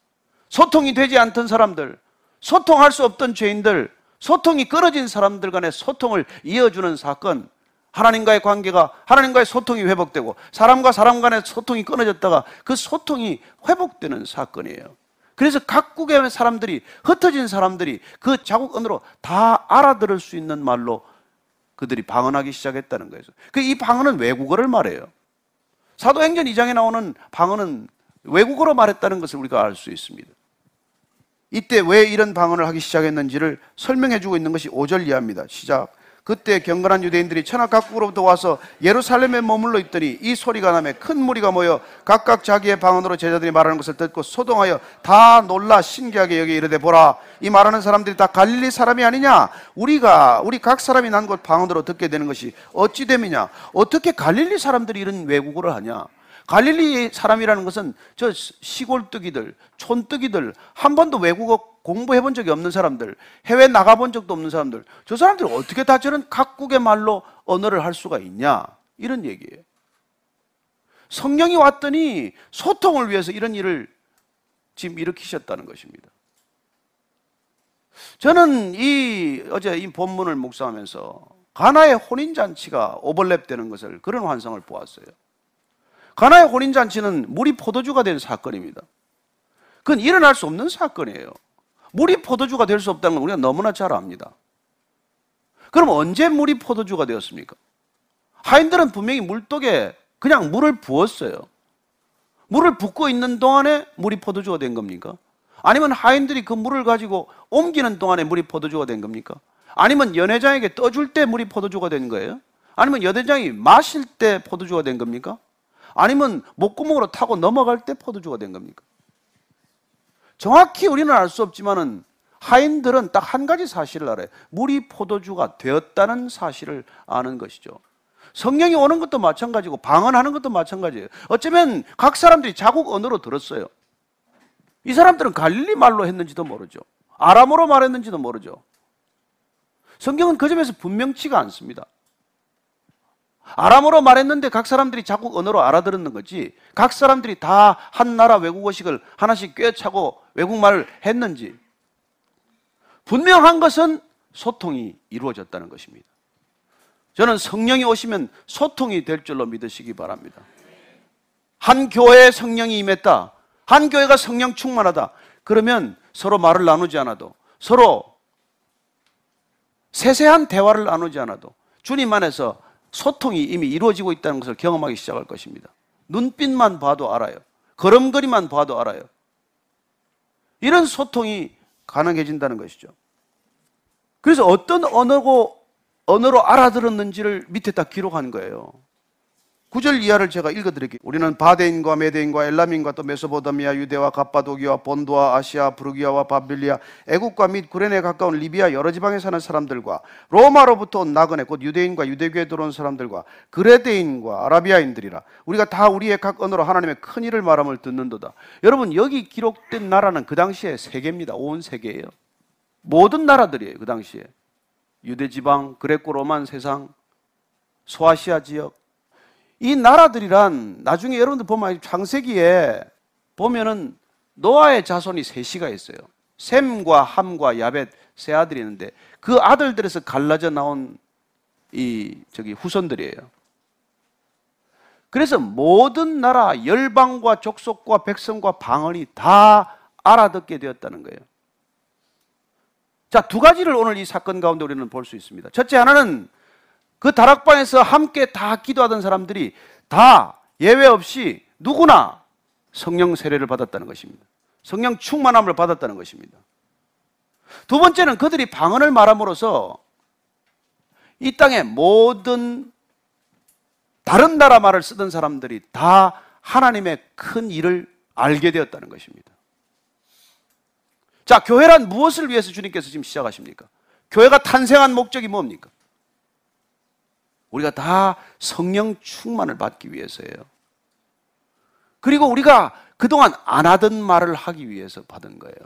소통이 되지 않던 사람들, 소통할 수 없던 죄인들, 소통이 끊어진 사람들 간의 소통을 이어주는 사건, 하나님과의 관계가 하나님과의 소통이 회복되고 사람과 사람 간의 소통이 끊어졌다가 그 소통이 회복되는 사건이에요. 그래서 각국의 사람들이 흩어진 사람들이 그 자국 언어로 다 알아들을 수 있는 말로 그들이 방언하기 시작했다는 거예요. 그 이 방언은 외국어를 말해요. 사도행전 2장에 나오는 방언은 외국어로 말했다는 것을 우리가 알 수 있습니다. 이때 왜 이런 방언을 하기 시작했는지를 설명해 주고 있는 것이 5절 이하입니다. 시작. 그때 경건한 유대인들이 천하 각국으로부터 와서 예루살렘에 머물러 있더니 이 소리가 나며 큰 무리가 모여 각각 자기의 방언으로 제자들이 말하는 것을 듣고 소동하여 다 놀라 신기하게 여기 이르되 보라 이 말하는 사람들이 다 갈릴리 사람이 아니냐? 우리가 우리 각 사람이 난 곳 방언으로 듣게 되는 것이 어찌 됨이냐? 어떻게 갈릴리 사람들이 이런 외국어를 하냐 갈릴리 사람이라는 것은 저 시골뜨기들, 촌뜨기들, 한 번도 외국어 공부해 본 적이 없는 사람들, 해외 나가 본 적도 없는 사람들, 저 사람들이 어떻게 다 저런 각국의 말로 언어를 할 수가 있냐? 이런 얘기예요. 성령이 왔더니 소통을 위해서 이런 일을 지금 일으키셨다는 것입니다. 저는 이 어제 이 본문을 묵상하면서 가나의 혼인 잔치가 오버랩되는 것을 그런 환상을 보았어요. 가나의 혼인잔치는 물이 포도주가 된 사건입니다. 그건 일어날 수 없는 사건이에요. 물이 포도주가 될 수 없다는 건 우리가 너무나 잘 압니다. 그럼 언제 물이 포도주가 되었습니까? 하인들은 분명히 물독에 그냥 물을 부었어요. 물을 붓고 있는 동안에 물이 포도주가 된 겁니까? 아니면 하인들이 그 물을 가지고 옮기는 동안에 물이 포도주가 된 겁니까? 아니면 연회장에게 떠줄 때 물이 포도주가 된 거예요? 아니면 연회장이 마실 때 포도주가 된 겁니까? 아니면 목구멍으로 타고 넘어갈 때 포도주가 된 겁니까? 정확히 우리는 알 수 없지만은 하인들은 딱 한 가지 사실을 알아요. 물이 포도주가 되었다는 사실을 아는 것이죠. 성령이 오는 것도 마찬가지고 방언하는 것도 마찬가지예요. 어쩌면 각 사람들이 자국 언어로 들었어요. 이 사람들은 갈릴리 말로 했는지도 모르죠. 아람어로 말했는지도 모르죠. 성경은 그 점에서 분명치가 않습니다. 아람어로 말했는데 각 사람들이 자국 언어로 알아들었는 거지. 각 사람들이 다 한 나라 외국어식을 하나씩 꿰차고 외국말을 했는지. 분명한 것은 소통이 이루어졌다는 것입니다. 저는 성령이 오시면 소통이 될 줄로 믿으시기 바랍니다. 한 교회에 성령이 임했다. 한 교회가 성령 충만하다. 그러면 서로 말을 나누지 않아도 서로 세세한 대화를 나누지 않아도 주님 안에서 소통이 이미 이루어지고 있다는 것을 경험하기 시작할 것입니다. 눈빛만 봐도 알아요. 걸음걸이만 봐도 알아요. 이런 소통이 가능해진다는 것이죠. 그래서 어떤 언어고 언어로 알아들었는지를 밑에 딱 기록한 거예요. 구절 이하를 제가 읽어드릴게요. 우리는 바데인과 메데인과 엘람인과 또 메소보다미아, 유대와 갑바도기와 본도와 아시아, 브루기아와 바빌리아, 애국과 및 구레네 가까운 리비아 여러 지방에 사는 사람들과 로마로부터 온 나그네 곧 유대인과 유대교에 들어온 사람들과 그레데인과 아라비아인들이라 우리가 다 우리의 각 언어로 하나님의 큰 일을 말함을 듣는도다. 여러분 여기 기록된 나라는 그 당시에 세계입니다. 온 세계예요. 모든 나라들이에요. 그 당시에 유대 지방, 그레코 로만 세상, 소아시아 지역 이 나라들이란 나중에 여러분들 보면 창세기에 보면은 노아의 자손이 셋이가 있어요. 셈과 함과 야벳 세 아들이 있는데 그 아들들에서 갈라져 나온 이 저기 후손들이에요. 그래서 모든 나라 열방과 족속과 백성과 방언이 다 알아듣게 되었다는 거예요. 자, 두 가지를 오늘 이 사건 가운데 우리는 볼 수 있습니다. 첫째 하나는 그 다락방에서 함께 다 기도하던 사람들이 다 예외 없이 누구나 성령 세례를 받았다는 것입니다. 성령 충만함을 받았다는 것입니다. 두 번째는 그들이 방언을 말함으로써 이 땅의 모든 다른 나라 말을 쓰던 사람들이 다 하나님의 큰 일을 알게 되었다는 것입니다. 자, 교회란 무엇을 위해서 주님께서 지금 시작하십니까? 교회가 탄생한 목적이 뭡니까? 우리가 다 성령 충만을 받기 위해서예요. 그리고 우리가 그동안 안 하던 말을 하기 위해서 받은 거예요.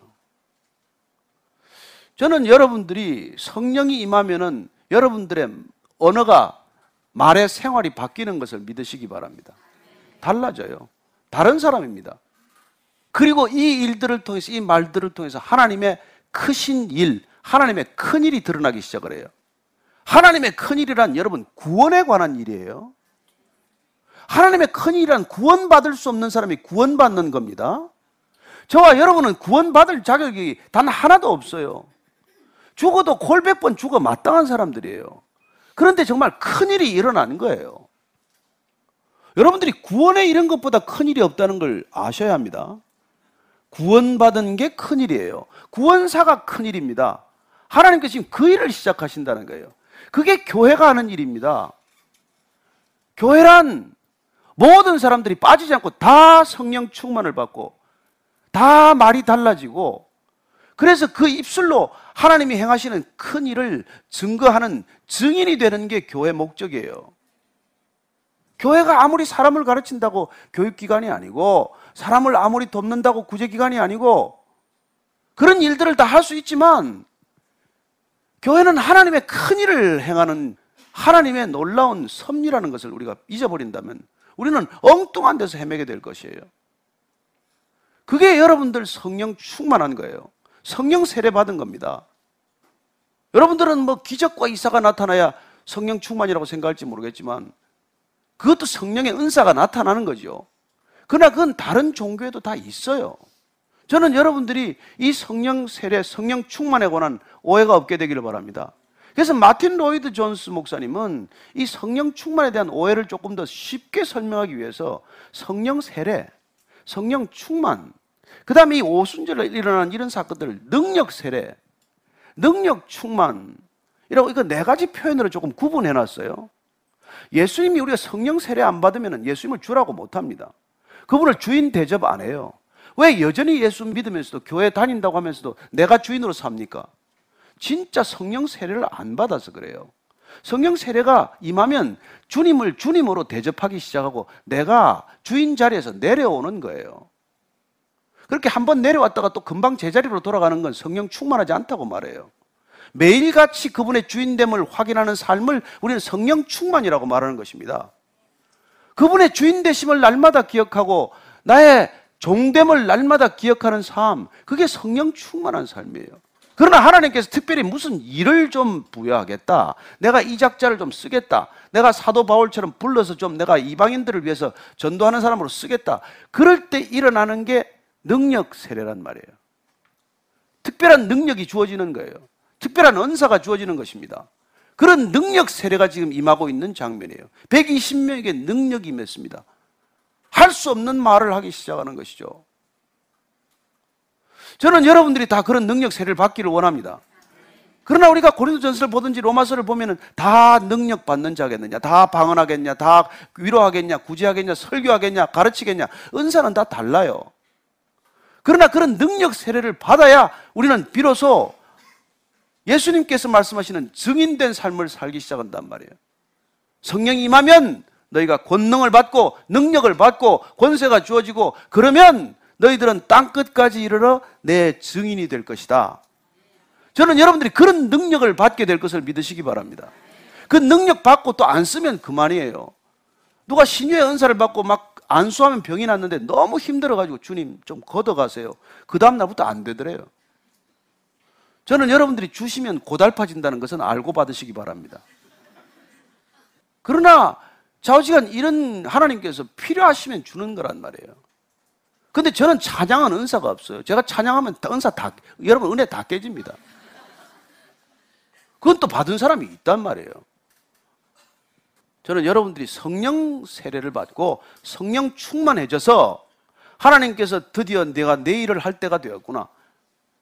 저는 여러분들이 성령이 임하면은 여러분들의 언어가 말의 생활이 바뀌는 것을 믿으시기 바랍니다. 달라져요. 다른 사람입니다. 그리고 이 일들을 통해서, 이 말들을 통해서 하나님의 크신 일, 하나님의 큰 일이 드러나기 시작을 해요. 하나님의 큰 일이란 여러분 구원에 관한 일이에요. 하나님의 큰 일이란 구원받을 수 없는 사람이 구원받는 겁니다. 저와 여러분은 구원받을 자격이 단 하나도 없어요. 죽어도 골백 번 죽어 마땅한 사람들이에요. 그런데 정말 큰 일이 일어나는 거예요. 여러분들이 구원에 이런 것보다 큰 일이 없다는 걸 아셔야 합니다. 구원받은 게 큰 일이에요. 구원사가 큰 일입니다. 하나님께서 지금 그 일을 시작하신다는 거예요. 그게 교회가 하는 일입니다. 교회란 모든 사람들이 빠지지 않고 다 성령 충만을 받고 다 말이 달라지고 그래서 그 입술로 하나님이 행하시는 큰 일을 증거하는 증인이 되는 게 교회 목적이에요. 교회가 아무리 사람을 가르친다고 교육기관이 아니고 사람을 아무리 돕는다고 구제기관이 아니고 그런 일들을 다 할 수 있지만 교회는 하나님의 큰 일을 행하는 하나님의 놀라운 섭리라는 것을 우리가 잊어버린다면 우리는 엉뚱한 데서 헤매게 될 것이에요. 그게 여러분들 성령 충만한 거예요. 성령 세례 받은 겁니다. 여러분들은 뭐 기적과 이사가 나타나야 성령 충만이라고 생각할지 모르겠지만 그것도 성령의 은사가 나타나는 거죠. 그러나 그건 다른 종교에도 다 있어요. 저는 여러분들이 이 성령 세례, 성령 충만에 관한 오해가 없게 되기를 바랍니다. 그래서 마틴 로이드 존스 목사님은 이 성령 충만에 대한 오해를 조금 더 쉽게 설명하기 위해서 성령 세례, 성령 충만, 그 다음에 이 오순절에 일어나는 이런 사건들을 능력 세례, 능력 충만, 이라고 이거 네 가지 표현으로 조금 구분해 놨어요. 예수님이 우리가 성령 세례 안 받으면 예수님을 주라고 못 합니다. 그분을 주인 대접 안 해요. 왜 여전히 예수 믿으면서도 교회 다닌다고 하면서도 내가 주인으로 삽니까? 진짜 성령 세례를 안 받아서 그래요. 성령 세례가 임하면 주님을 주님으로 대접하기 시작하고 내가 주인 자리에서 내려오는 거예요. 그렇게 한번 내려왔다가 또 금방 제자리로 돌아가는 건 성령 충만하지 않다고 말해요. 매일같이 그분의 주인됨을 확인하는 삶을 우리는 성령 충만이라고 말하는 것입니다. 그분의 주인 되심을 날마다 기억하고 나의 종됨을 날마다 기억하는 삶, 그게 성령 충만한 삶이에요. 그러나 하나님께서 특별히 무슨 일을 좀 부여하겠다. 내가 이 작자를 좀 쓰겠다. 내가 사도 바울처럼 불러서 좀 내가 이방인들을 위해서 전도하는 사람으로 쓰겠다. 그럴 때 일어나는 게 능력 세례란 말이에요. 특별한 능력이 주어지는 거예요. 특별한 은사가 주어지는 것입니다. 그런 능력 세례가 지금 임하고 있는 장면이에요. 120명에게 능력이 임했습니다. 할 수 없는 말을 하기 시작하는 것이죠. 저는 여러분들이 다 그런 능력 세례를 받기를 원합니다. 그러나 우리가 고린도전서를 보든지 로마서를 보면은 다 능력 받는 자겠느냐, 다 방언하겠냐, 다 위로하겠냐, 구제하겠냐, 설교하겠냐, 가르치겠냐, 은사는 다 달라요. 그러나 그런 능력 세례를 받아야 우리는 비로소 예수님께서 말씀하시는 증인된 삶을 살기 시작한단 말이에요. 성령이 임하면 너희가 권능을 받고 능력을 받고 권세가 주어지고 그러면 너희들은 땅 끝까지 이르러 내 증인이 될 것이다. 저는 여러분들이 그런 능력을 받게 될 것을 믿으시기 바랍니다. 그 능력 받고 또 안 쓰면 그만이에요. 누가 신유의 은사를 받고 막 안수하면 병이 났는데 너무 힘들어가지고 주님 좀 걷어가세요. 그 다음날부터 안 되더래요. 저는 여러분들이 주시면 고달파진다는 것은 알고 받으시기 바랍니다. 그러나 좌우지간 이런 하나님께서 필요하시면 주는 거란 말이에요. 근데 저는 찬양은 은사가 없어요. 제가 찬양하면 은사 다, 여러분 은혜 다 깨집니다. 그건 또 받은 사람이 있단 말이에요. 저는 여러분들이 성령 세례를 받고 성령 충만해져서 하나님께서 드디어 내가 내 일을 할 때가 되었구나.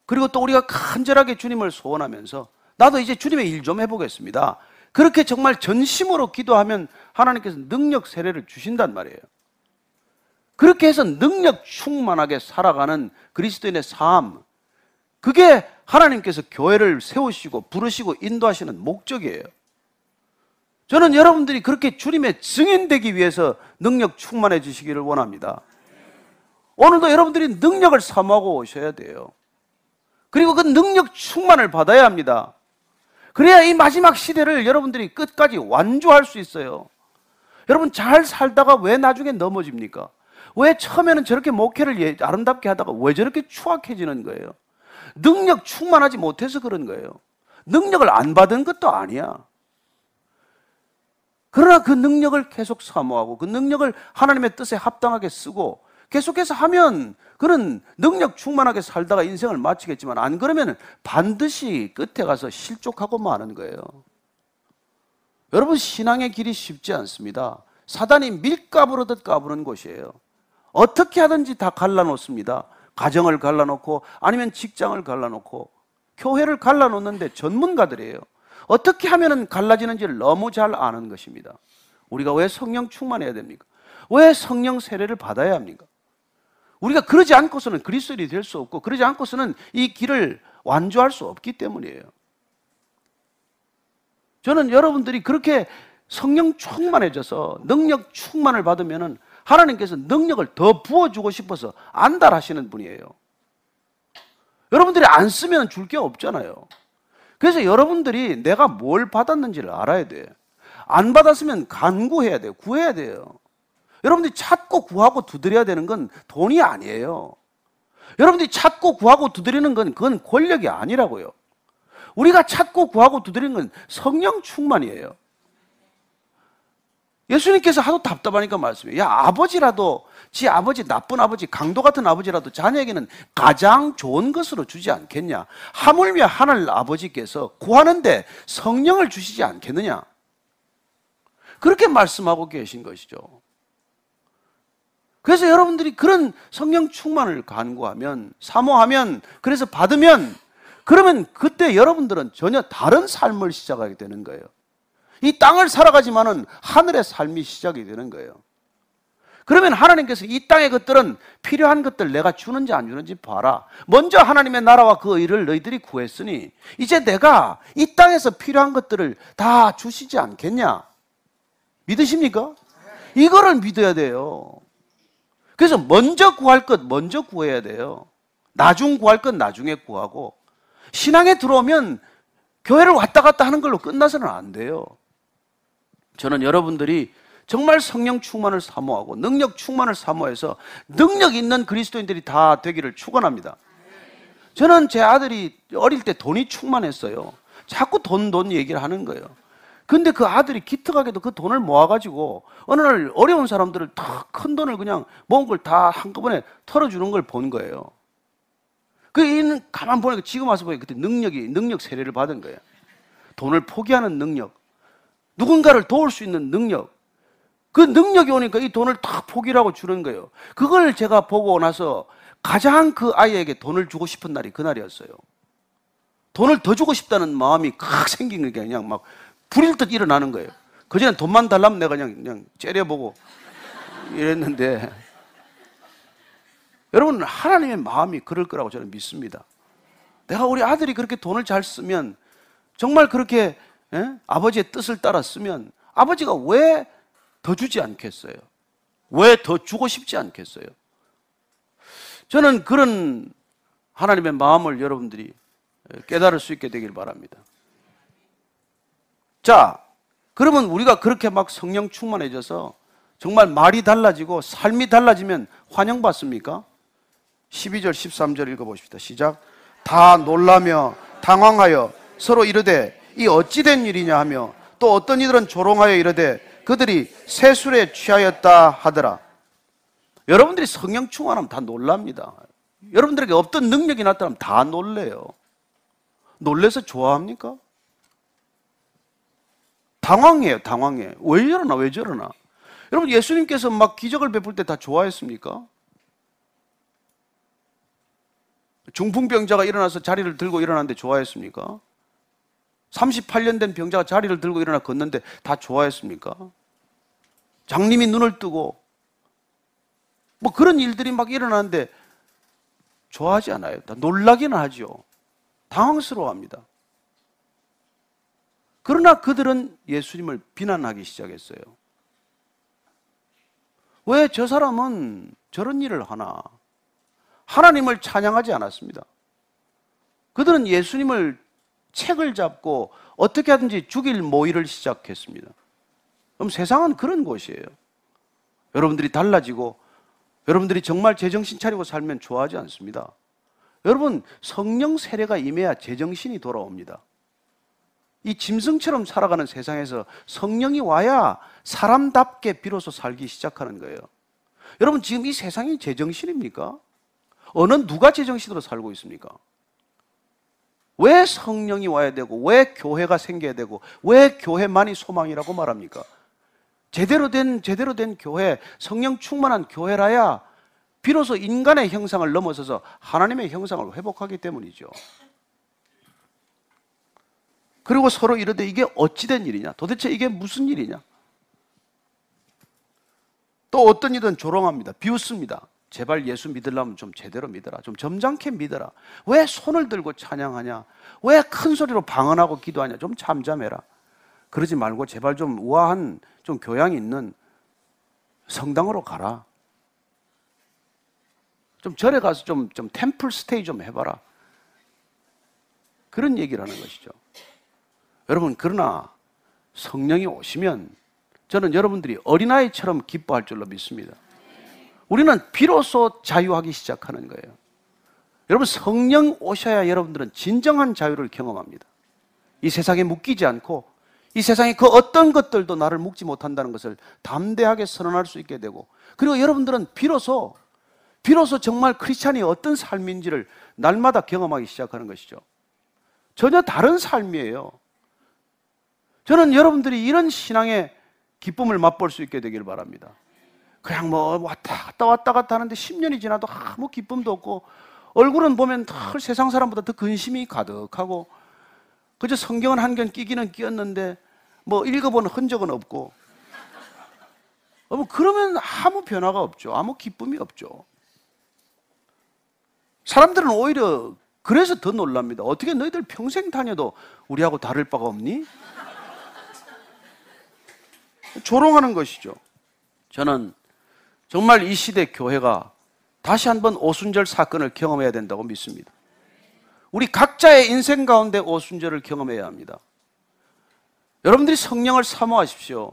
그리고 또 우리가 간절하게 주님을 소원하면서 나도 이제 주님의 일 좀 해보겠습니다. 그렇게 정말 전심으로 기도하면 하나님께서 능력 세례를 주신단 말이에요. 그렇게 해서 능력 충만하게 살아가는 그리스도인의 삶, 그게 하나님께서 교회를 세우시고 부르시고 인도하시는 목적이에요. 저는 여러분들이 그렇게 주님의 증인되기 위해서 능력 충만해 주시기를 원합니다. 오늘도 여러분들이 능력을 사모하고 오셔야 돼요. 그리고 그 능력 충만을 받아야 합니다. 그래야 이 마지막 시대를 여러분들이 끝까지 완주할 수 있어요. 여러분 잘 살다가 왜 나중에 넘어집니까? 왜 처음에는 저렇게 목회를 예, 아름답게 하다가 왜 저렇게 추악해지는 거예요? 능력 충만하지 못해서 그런 거예요. 능력을 안 받은 것도 아니야. 그러나 그 능력을 계속 사모하고 그 능력을 하나님의 뜻에 합당하게 쓰고 계속해서 하면 그는 능력 충만하게 살다가 인생을 마치겠지만 안 그러면 반드시 끝에 가서 실족하고 마는 거예요. 여러분 신앙의 길이 쉽지 않습니다. 사단이 밀가부르듯 까부는 곳이에요. 어떻게 하든지 다 갈라놓습니다. 가정을 갈라놓고 아니면 직장을 갈라놓고 교회를 갈라놓는데 전문가들이에요. 어떻게 하면 갈라지는지를 너무 잘 아는 것입니다. 우리가 왜 성령 충만해야 됩니까? 왜 성령 세례를 받아야 합니까? 우리가 그러지 않고서는 그리스도인이 될 수 없고 그러지 않고서는 이 길을 완주할 수 없기 때문이에요. 저는 여러분들이 그렇게 성령 충만해져서 능력 충만을 받으면은 하나님께서 능력을 더 부어주고 싶어서 안달하시는 분이에요. 여러분들이 안 쓰면 줄 게 없잖아요. 그래서 여러분들이 내가 뭘 받았는지를 알아야 돼. 안 받았으면 간구해야 돼요. 구해야 돼요. 여러분들이 찾고 구하고 두드려야 되는 건 돈이 아니에요. 여러분들이 찾고 구하고 두드리는 건 그건 권력이 아니라고요. 우리가 찾고 구하고 두드리는 건 성령 충만이에요. 예수님께서 하도 답답하니까 말씀해요. 야, 아버지라도, 지 아버지, 나쁜 아버지, 강도 같은 아버지라도 자녀에게는 가장 좋은 것으로 주지 않겠냐? 하물며 하늘 아버지께서 구하는데 성령을 주시지 않겠느냐? 그렇게 말씀하고 계신 것이죠. 그래서 여러분들이 그런 성령 충만을 간구하면, 사모하면, 그래서 받으면, 그러면 그때 여러분들은 전혀 다른 삶을 시작하게 되는 거예요. 이 땅을 살아가지만은 하늘의 삶이 시작이 되는 거예요. 그러면 하나님께서 이 땅의 것들은 필요한 것들 내가 주는지 안 주는지 봐라. 먼저 하나님의 나라와 그 의를 너희들이 구했으니 이제 내가 이 땅에서 필요한 것들을 다 주시지 않겠냐? 믿으십니까? 이거를 믿어야 돼요. 그래서 먼저 구할 것 먼저 구해야 돼요. 나중 구할 것 나중에 구하고 신앙에 들어오면 교회를 왔다 갔다 하는 걸로 끝나서는 안 돼요. 저는 여러분들이 정말 성령 충만을 사모하고 능력 충만을 사모해서 능력 있는 그리스도인들이 다 되기를 축원합니다. 저는 제 아들이 어릴 때 돈이 충만했어요. 자꾸 돈, 돈 얘기를 하는 거예요. 근데 그 아들이 기특하게도 그 돈을 모아가지고 어느 날 어려운 사람들을 다 큰 돈을 그냥 모은 걸 다 한꺼번에 털어주는 걸 본 거예요. 그 이는 가만 보니까 지금 와서 보니까 그때 능력이, 능력 세례를 받은 거예요. 돈을 포기하는 능력. 누군가를 도울 수 있는 능력. 그 능력이 오니까 이 돈을 다 포기하고 주는 거예요. 그걸 제가 보고 나서 가장 그 아이에게 돈을 주고 싶은 날이 그날이었어요. 돈을 더 주고 싶다는 마음이 칵 생긴 게 그냥 막 불일 듯 일어나는 거예요. 그전에 돈만 달라면 내가 그냥, 그냥 째려보고 이랬는데 여러분 하나님의 마음이 그럴 거라고 저는 믿습니다. 내가 우리 아들이 그렇게 돈을 잘 쓰면 정말 그렇게 예? 아버지의 뜻을 따라 쓰면 아버지가 왜 더 주지 않겠어요? 왜 더 주고 싶지 않겠어요? 저는 그런 하나님의 마음을 여러분들이 깨달을 수 있게 되길 바랍니다. 자, 그러면 우리가 그렇게 막 성령 충만해져서 정말 말이 달라지고 삶이 달라지면 환영받습니까? 12절, 13절 읽어보십시다. 시작. 다 놀라며 당황하여 서로 이르되 이 어찌된 일이냐 하며 또 어떤 이들은 조롱하여 이르되 그들이 세술에 취하였다 하더라. 여러분들이 성령 충만하면 다 놀랍니다. 여러분들에게 없던 능력이 나타나면 다 놀래요. 놀래서 좋아합니까? 당황해요, 당황해. 왜 저러나, 왜 저러나. 여러분, 예수님께서 막 기적을 베풀 때 다 좋아했습니까? 중풍병자가 일어나서 자리를 들고 일어났는데 좋아했습니까? 38년 된 병자가 자리를 들고 일어나 걷는데 다 좋아했습니까? 장님이 눈을 뜨고 뭐 그런 일들이 막 일어나는데 좋아하지 않아요. 다 놀라기는 하죠. 당황스러워합니다. 그러나 그들은 예수님을 비난하기 시작했어요. 왜 저 사람은 저런 일을 하나? 하나님을 찬양하지 않았습니다. 그들은 예수님을 책을 잡고 어떻게 하든지 죽일 모의를 시작했습니다. 그럼 세상은 그런 곳이에요. 여러분들이 달라지고 여러분들이 정말 제정신 차리고 살면 좋아하지 않습니다. 여러분 성령 세례가 임해야 제정신이 돌아옵니다. 이 짐승처럼 살아가는 세상에서 성령이 와야 사람답게 비로소 살기 시작하는 거예요. 여러분, 지금 이 세상이 제정신입니까? 어느 누가 제정신으로 살고 있습니까? 왜 성령이 와야 되고, 왜 교회가 생겨야 되고, 왜 교회만이 소망이라고 말합니까? 제대로 된, 제대로 된 교회, 성령 충만한 교회라야 비로소 인간의 형상을 넘어서서 하나님의 형상을 회복하기 때문이죠. 그리고 서로 이러되 이게 어찌된 일이냐? 도대체 이게 무슨 일이냐? 또 어떤 이든 조롱합니다. 비웃습니다. 제발 예수 믿으려면 좀 제대로 믿어라. 좀 점잖게 믿어라. 왜 손을 들고 찬양하냐? 왜 큰 소리로 방언하고 기도하냐? 좀 잠잠해라. 그러지 말고 제발 좀 우아한, 좀 교양 있는 성당으로 가라. 좀 절에 가서 좀, 좀 템플 스테이 좀 해봐라. 그런 얘기를 하는 것이죠. 여러분, 그러나 성령이 오시면 저는 여러분들이 어린아이처럼 기뻐할 줄로 믿습니다. 우리는 비로소 자유하기 시작하는 거예요. 여러분, 성령 오셔야 여러분들은 진정한 자유를 경험합니다. 이 세상에 묶이지 않고 이 세상에 그 어떤 것들도 나를 묶지 못한다는 것을 담대하게 선언할 수 있게 되고 그리고 여러분들은 비로소 비로소 정말 크리스찬이 어떤 삶인지를 날마다 경험하기 시작하는 것이죠. 전혀 다른 삶이에요. 저는 여러분들이 이런 신앙의 기쁨을 맛볼 수 있게 되기를 바랍니다. 그냥 뭐 왔다 갔다 왔다 갔다 하는데 10년이 지나도 아무 기쁨도 없고 얼굴은 보면 덜 세상 사람보다 더 근심이 가득하고 그저 성경은 한 권 끼기는 끼었는데 뭐 읽어본 흔적은 없고 뭐 그러면 아무 변화가 없죠. 아무 기쁨이 없죠. 사람들은 오히려 그래서 더 놀랍니다. 어떻게 너희들 평생 다녀도 우리하고 다를 바가 없니? 조롱하는 것이죠. 저는 정말 이 시대 교회가 다시 한번 오순절 사건을 경험해야 된다고 믿습니다. 우리 각자의 인생 가운데 오순절을 경험해야 합니다. 여러분들이 성령을 사모하십시오.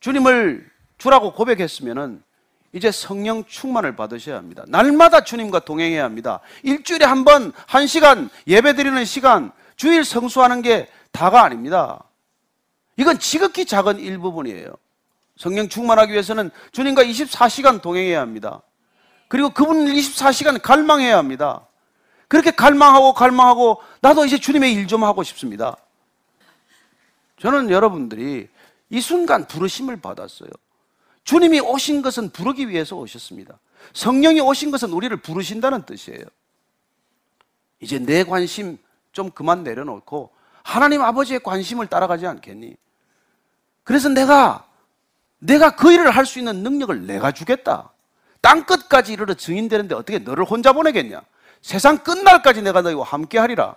주님을 주라고 고백했으면은 이제 성령 충만을 받으셔야 합니다. 날마다 주님과 동행해야 합니다. 일주일에 한 번, 한 시간 예배 드리는 시간, 주일 성수하는 게 다가 아닙니다. 이건 지극히 작은 일부분이에요. 성령 충만하기 위해서는 주님과 24시간 동행해야 합니다. 그리고 그분을 24시간 갈망해야 합니다. 그렇게 갈망하고 갈망하고 나도 이제 주님의 일 좀 하고 싶습니다. 저는 여러분들이 이 순간 부르심을 받았어요. 주님이 오신 것은 부르기 위해서 오셨습니다. 성령이 오신 것은 우리를 부르신다는 뜻이에요. 이제 내 관심 좀 그만 내려놓고 하나님 아버지의 관심을 따라가지 않겠니? 그래서 내가 내가 그 일을 할 수 있는 능력을 내가 주겠다. 땅 끝까지 이르러 증인되는데 어떻게 너를 혼자 보내겠냐? 세상 끝날까지 내가 너희와 함께 하리라.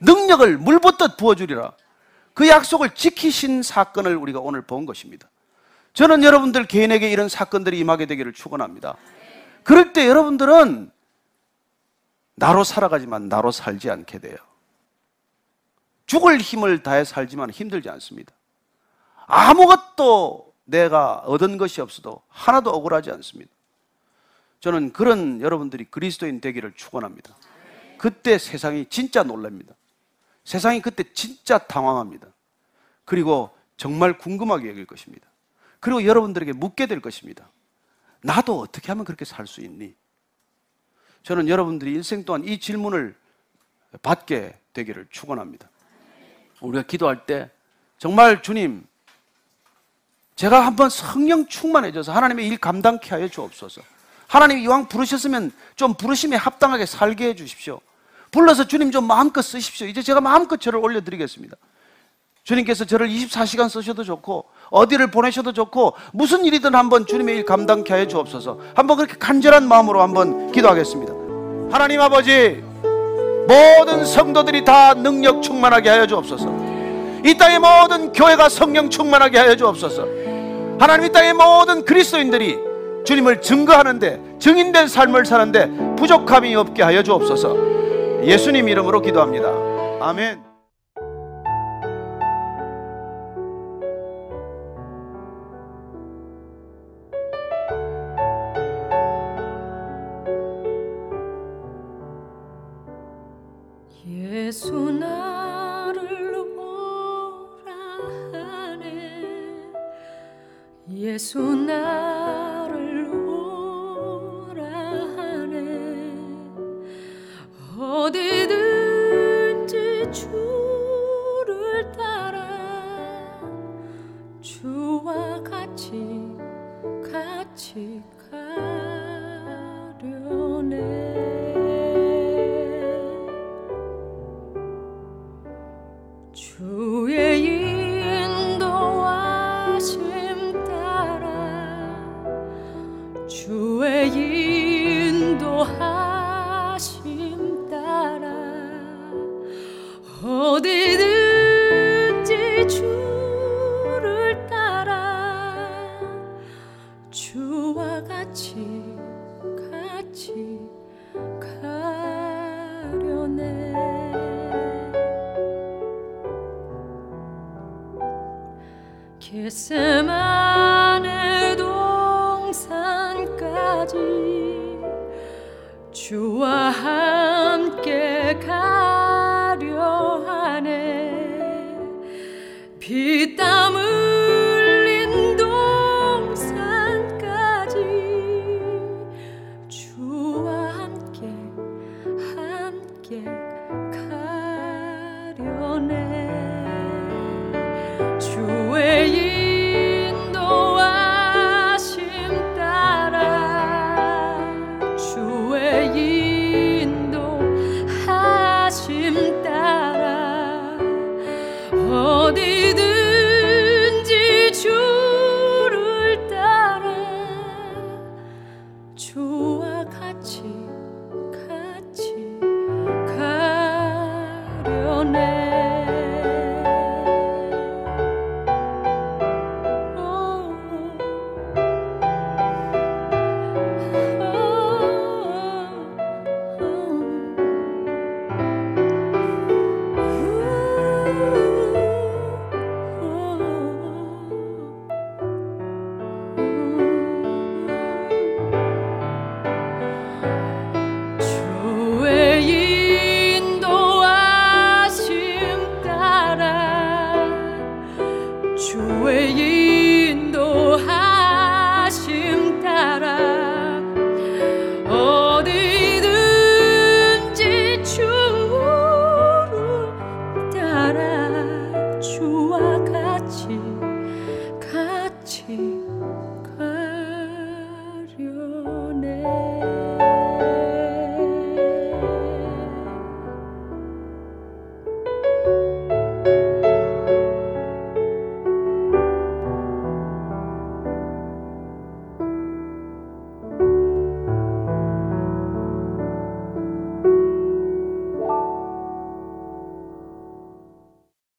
능력을 물붓듯 부어주리라. 그 약속을 지키신 사건을 우리가 오늘 본 것입니다. 저는 여러분들 개인에게 이런 사건들이 임하게 되기를 축원합니다. 그럴 때 여러분들은 나로 살아가지만 나로 살지 않게 돼요. 죽을 힘을 다해 살지만 힘들지 않습니다. 아무것도 내가 얻은 것이 없어도 하나도 억울하지 않습니다. 저는 그런 여러분들이 그리스도인 되기를 축원합니다. 그때 세상이 진짜 놀랍니다. 세상이 그때 진짜 당황합니다. 그리고 정말 궁금하게 여길 것입니다. 그리고 여러분들에게 묻게 될 것입니다. 나도 어떻게 하면 그렇게 살 수 있니? 저는 여러분들이 일생 동안 이 질문을 받게 되기를 축원합니다. 우리가 기도할 때 정말 주님 제가 한번 성령 충만해져서 하나님의 일 감당케 하여 주옵소서. 하나님 이왕 부르셨으면 좀 부르심에 합당하게 살게 해 주십시오. 불러서 주님 좀 마음껏 쓰십시오. 이제 제가 마음껏 저를 올려드리겠습니다. 주님께서 저를 24시간 쓰셔도 좋고 어디를 보내셔도 좋고 무슨 일이든 한번 주님의 일 감당케 하여 주옵소서. 한번 그렇게 간절한 마음으로 한번 기도하겠습니다. 하나님 아버지 모든 성도들이 다 능력 충만하게 하여 주옵소서. 이 땅의 모든 교회가 성령 충만하게 하여 주옵소서. 하나님 이 땅의 모든 그리스도인들이 주님을 증거하는데 증인된 삶을 사는데 부족함이 없게 하여 주옵소서. 예수님 이름으로 기도합니다. 아멘. 예수 나 예수 나를 오라 하네. 어디든지 주를 따라 주와 같이 같이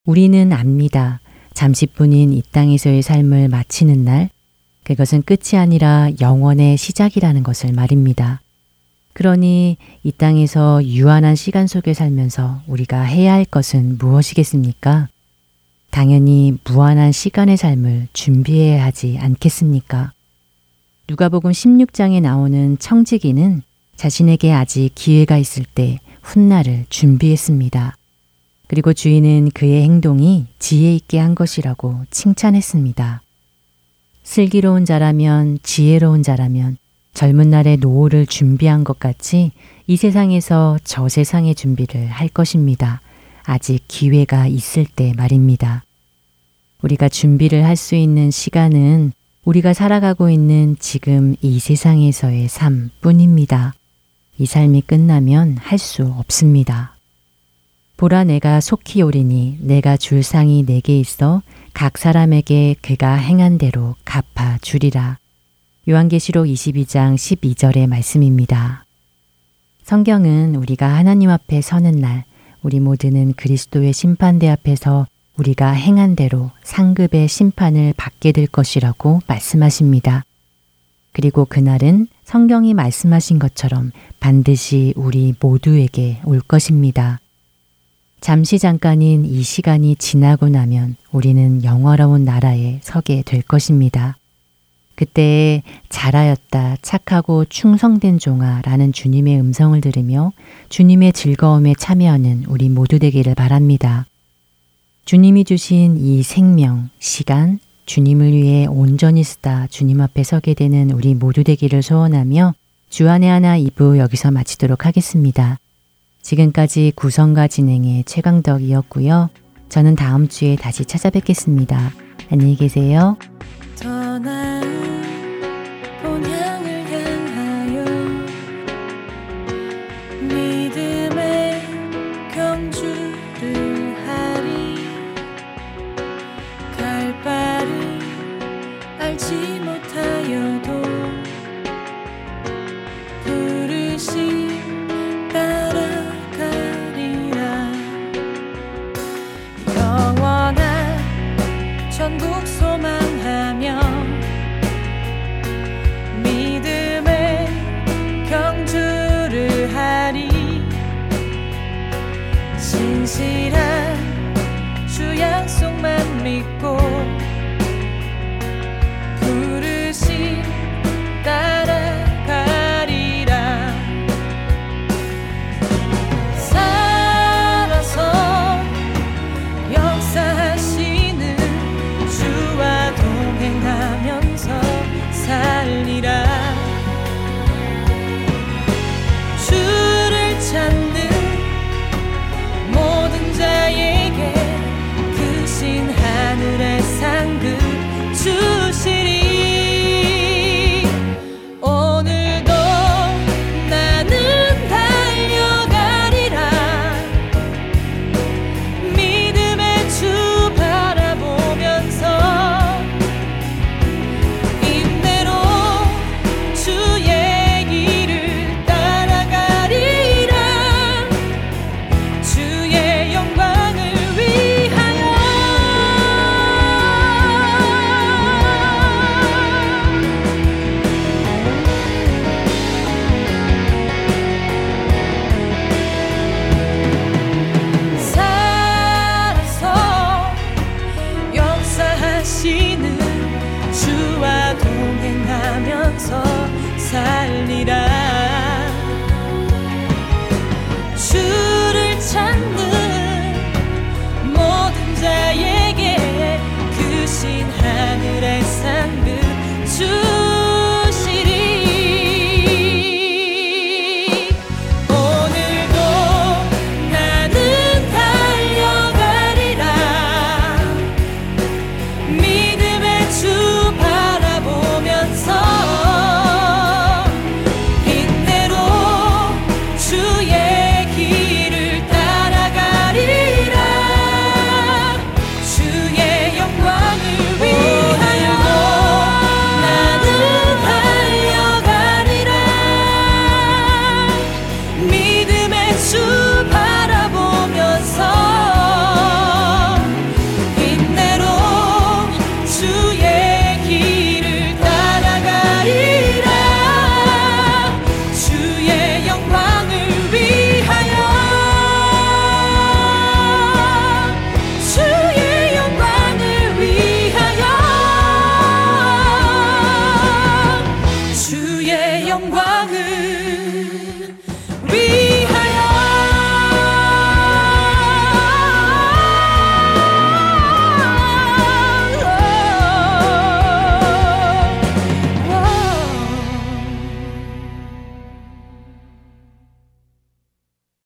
우리는 압니다. 잠시뿐인 이 땅에서의 삶을 마치는 날, 그것은 끝이 아니라 영원의 시작이라는 것을 말입니다. 그러니 이 땅에서 유한한 시간 속에 살면서 우리가 해야 할 것은 무엇이겠습니까? 당연히 무한한 시간의 삶을 준비해야 하지 않겠습니까? 누가복음 16장에 나오는 청지기는 자신에게 아직 기회가 있을 때 훗날을 준비했습니다. 그리고 주인은 그의 행동이 지혜 있게 한 것이라고 칭찬했습니다. 슬기로운 자라면 지혜로운 자라면 젊은 날의 노후를 준비한 것 같이 이 세상에서 저 세상의 준비를 할 것입니다. 아직 기회가 있을 때 말입니다. 우리가 준비를 할 수 있는 시간은 우리가 살아가고 있는 지금 이 세상에서의 삶 뿐입니다. 이 삶이 끝나면 할 수 없습니다. 보라 내가 속히 오리니 내가 줄 상이 내게 있어 각 사람에게 그가 행한 대로 갚아 주리라. 요한계시록 22장 12절의 말씀입니다. 성경은 우리가 하나님 앞에 서는 날, 우리 모두는 그리스도의 심판대 앞에서 우리가 행한 대로 상급의 심판을 받게 될 것이라고 말씀하십니다. 그리고 그날은 성경이 말씀하신 것처럼 반드시 우리 모두에게 올 것입니다. 잠시 잠깐인 이 시간이 지나고 나면 우리는 영화로운 나라에 서게 될 것입니다. 그때 잘하였다 착하고 충성된 종아 라는 주님의 음성을 들으며 주님의 즐거움에 참여하는 우리 모두 되기를 바랍니다. 주님이 주신 이 생명, 시간, 주님을 위해 온전히 쓰다 주님 앞에 서게 되는 우리 모두 되기를 소원하며 주안의 하나 2부 여기서 마치도록 하겠습니다. 지금까지 구성과 진행의 최강덕이었고요. 저는 다음 주에 다시 찾아뵙겠습니다. 안녕히 계세요.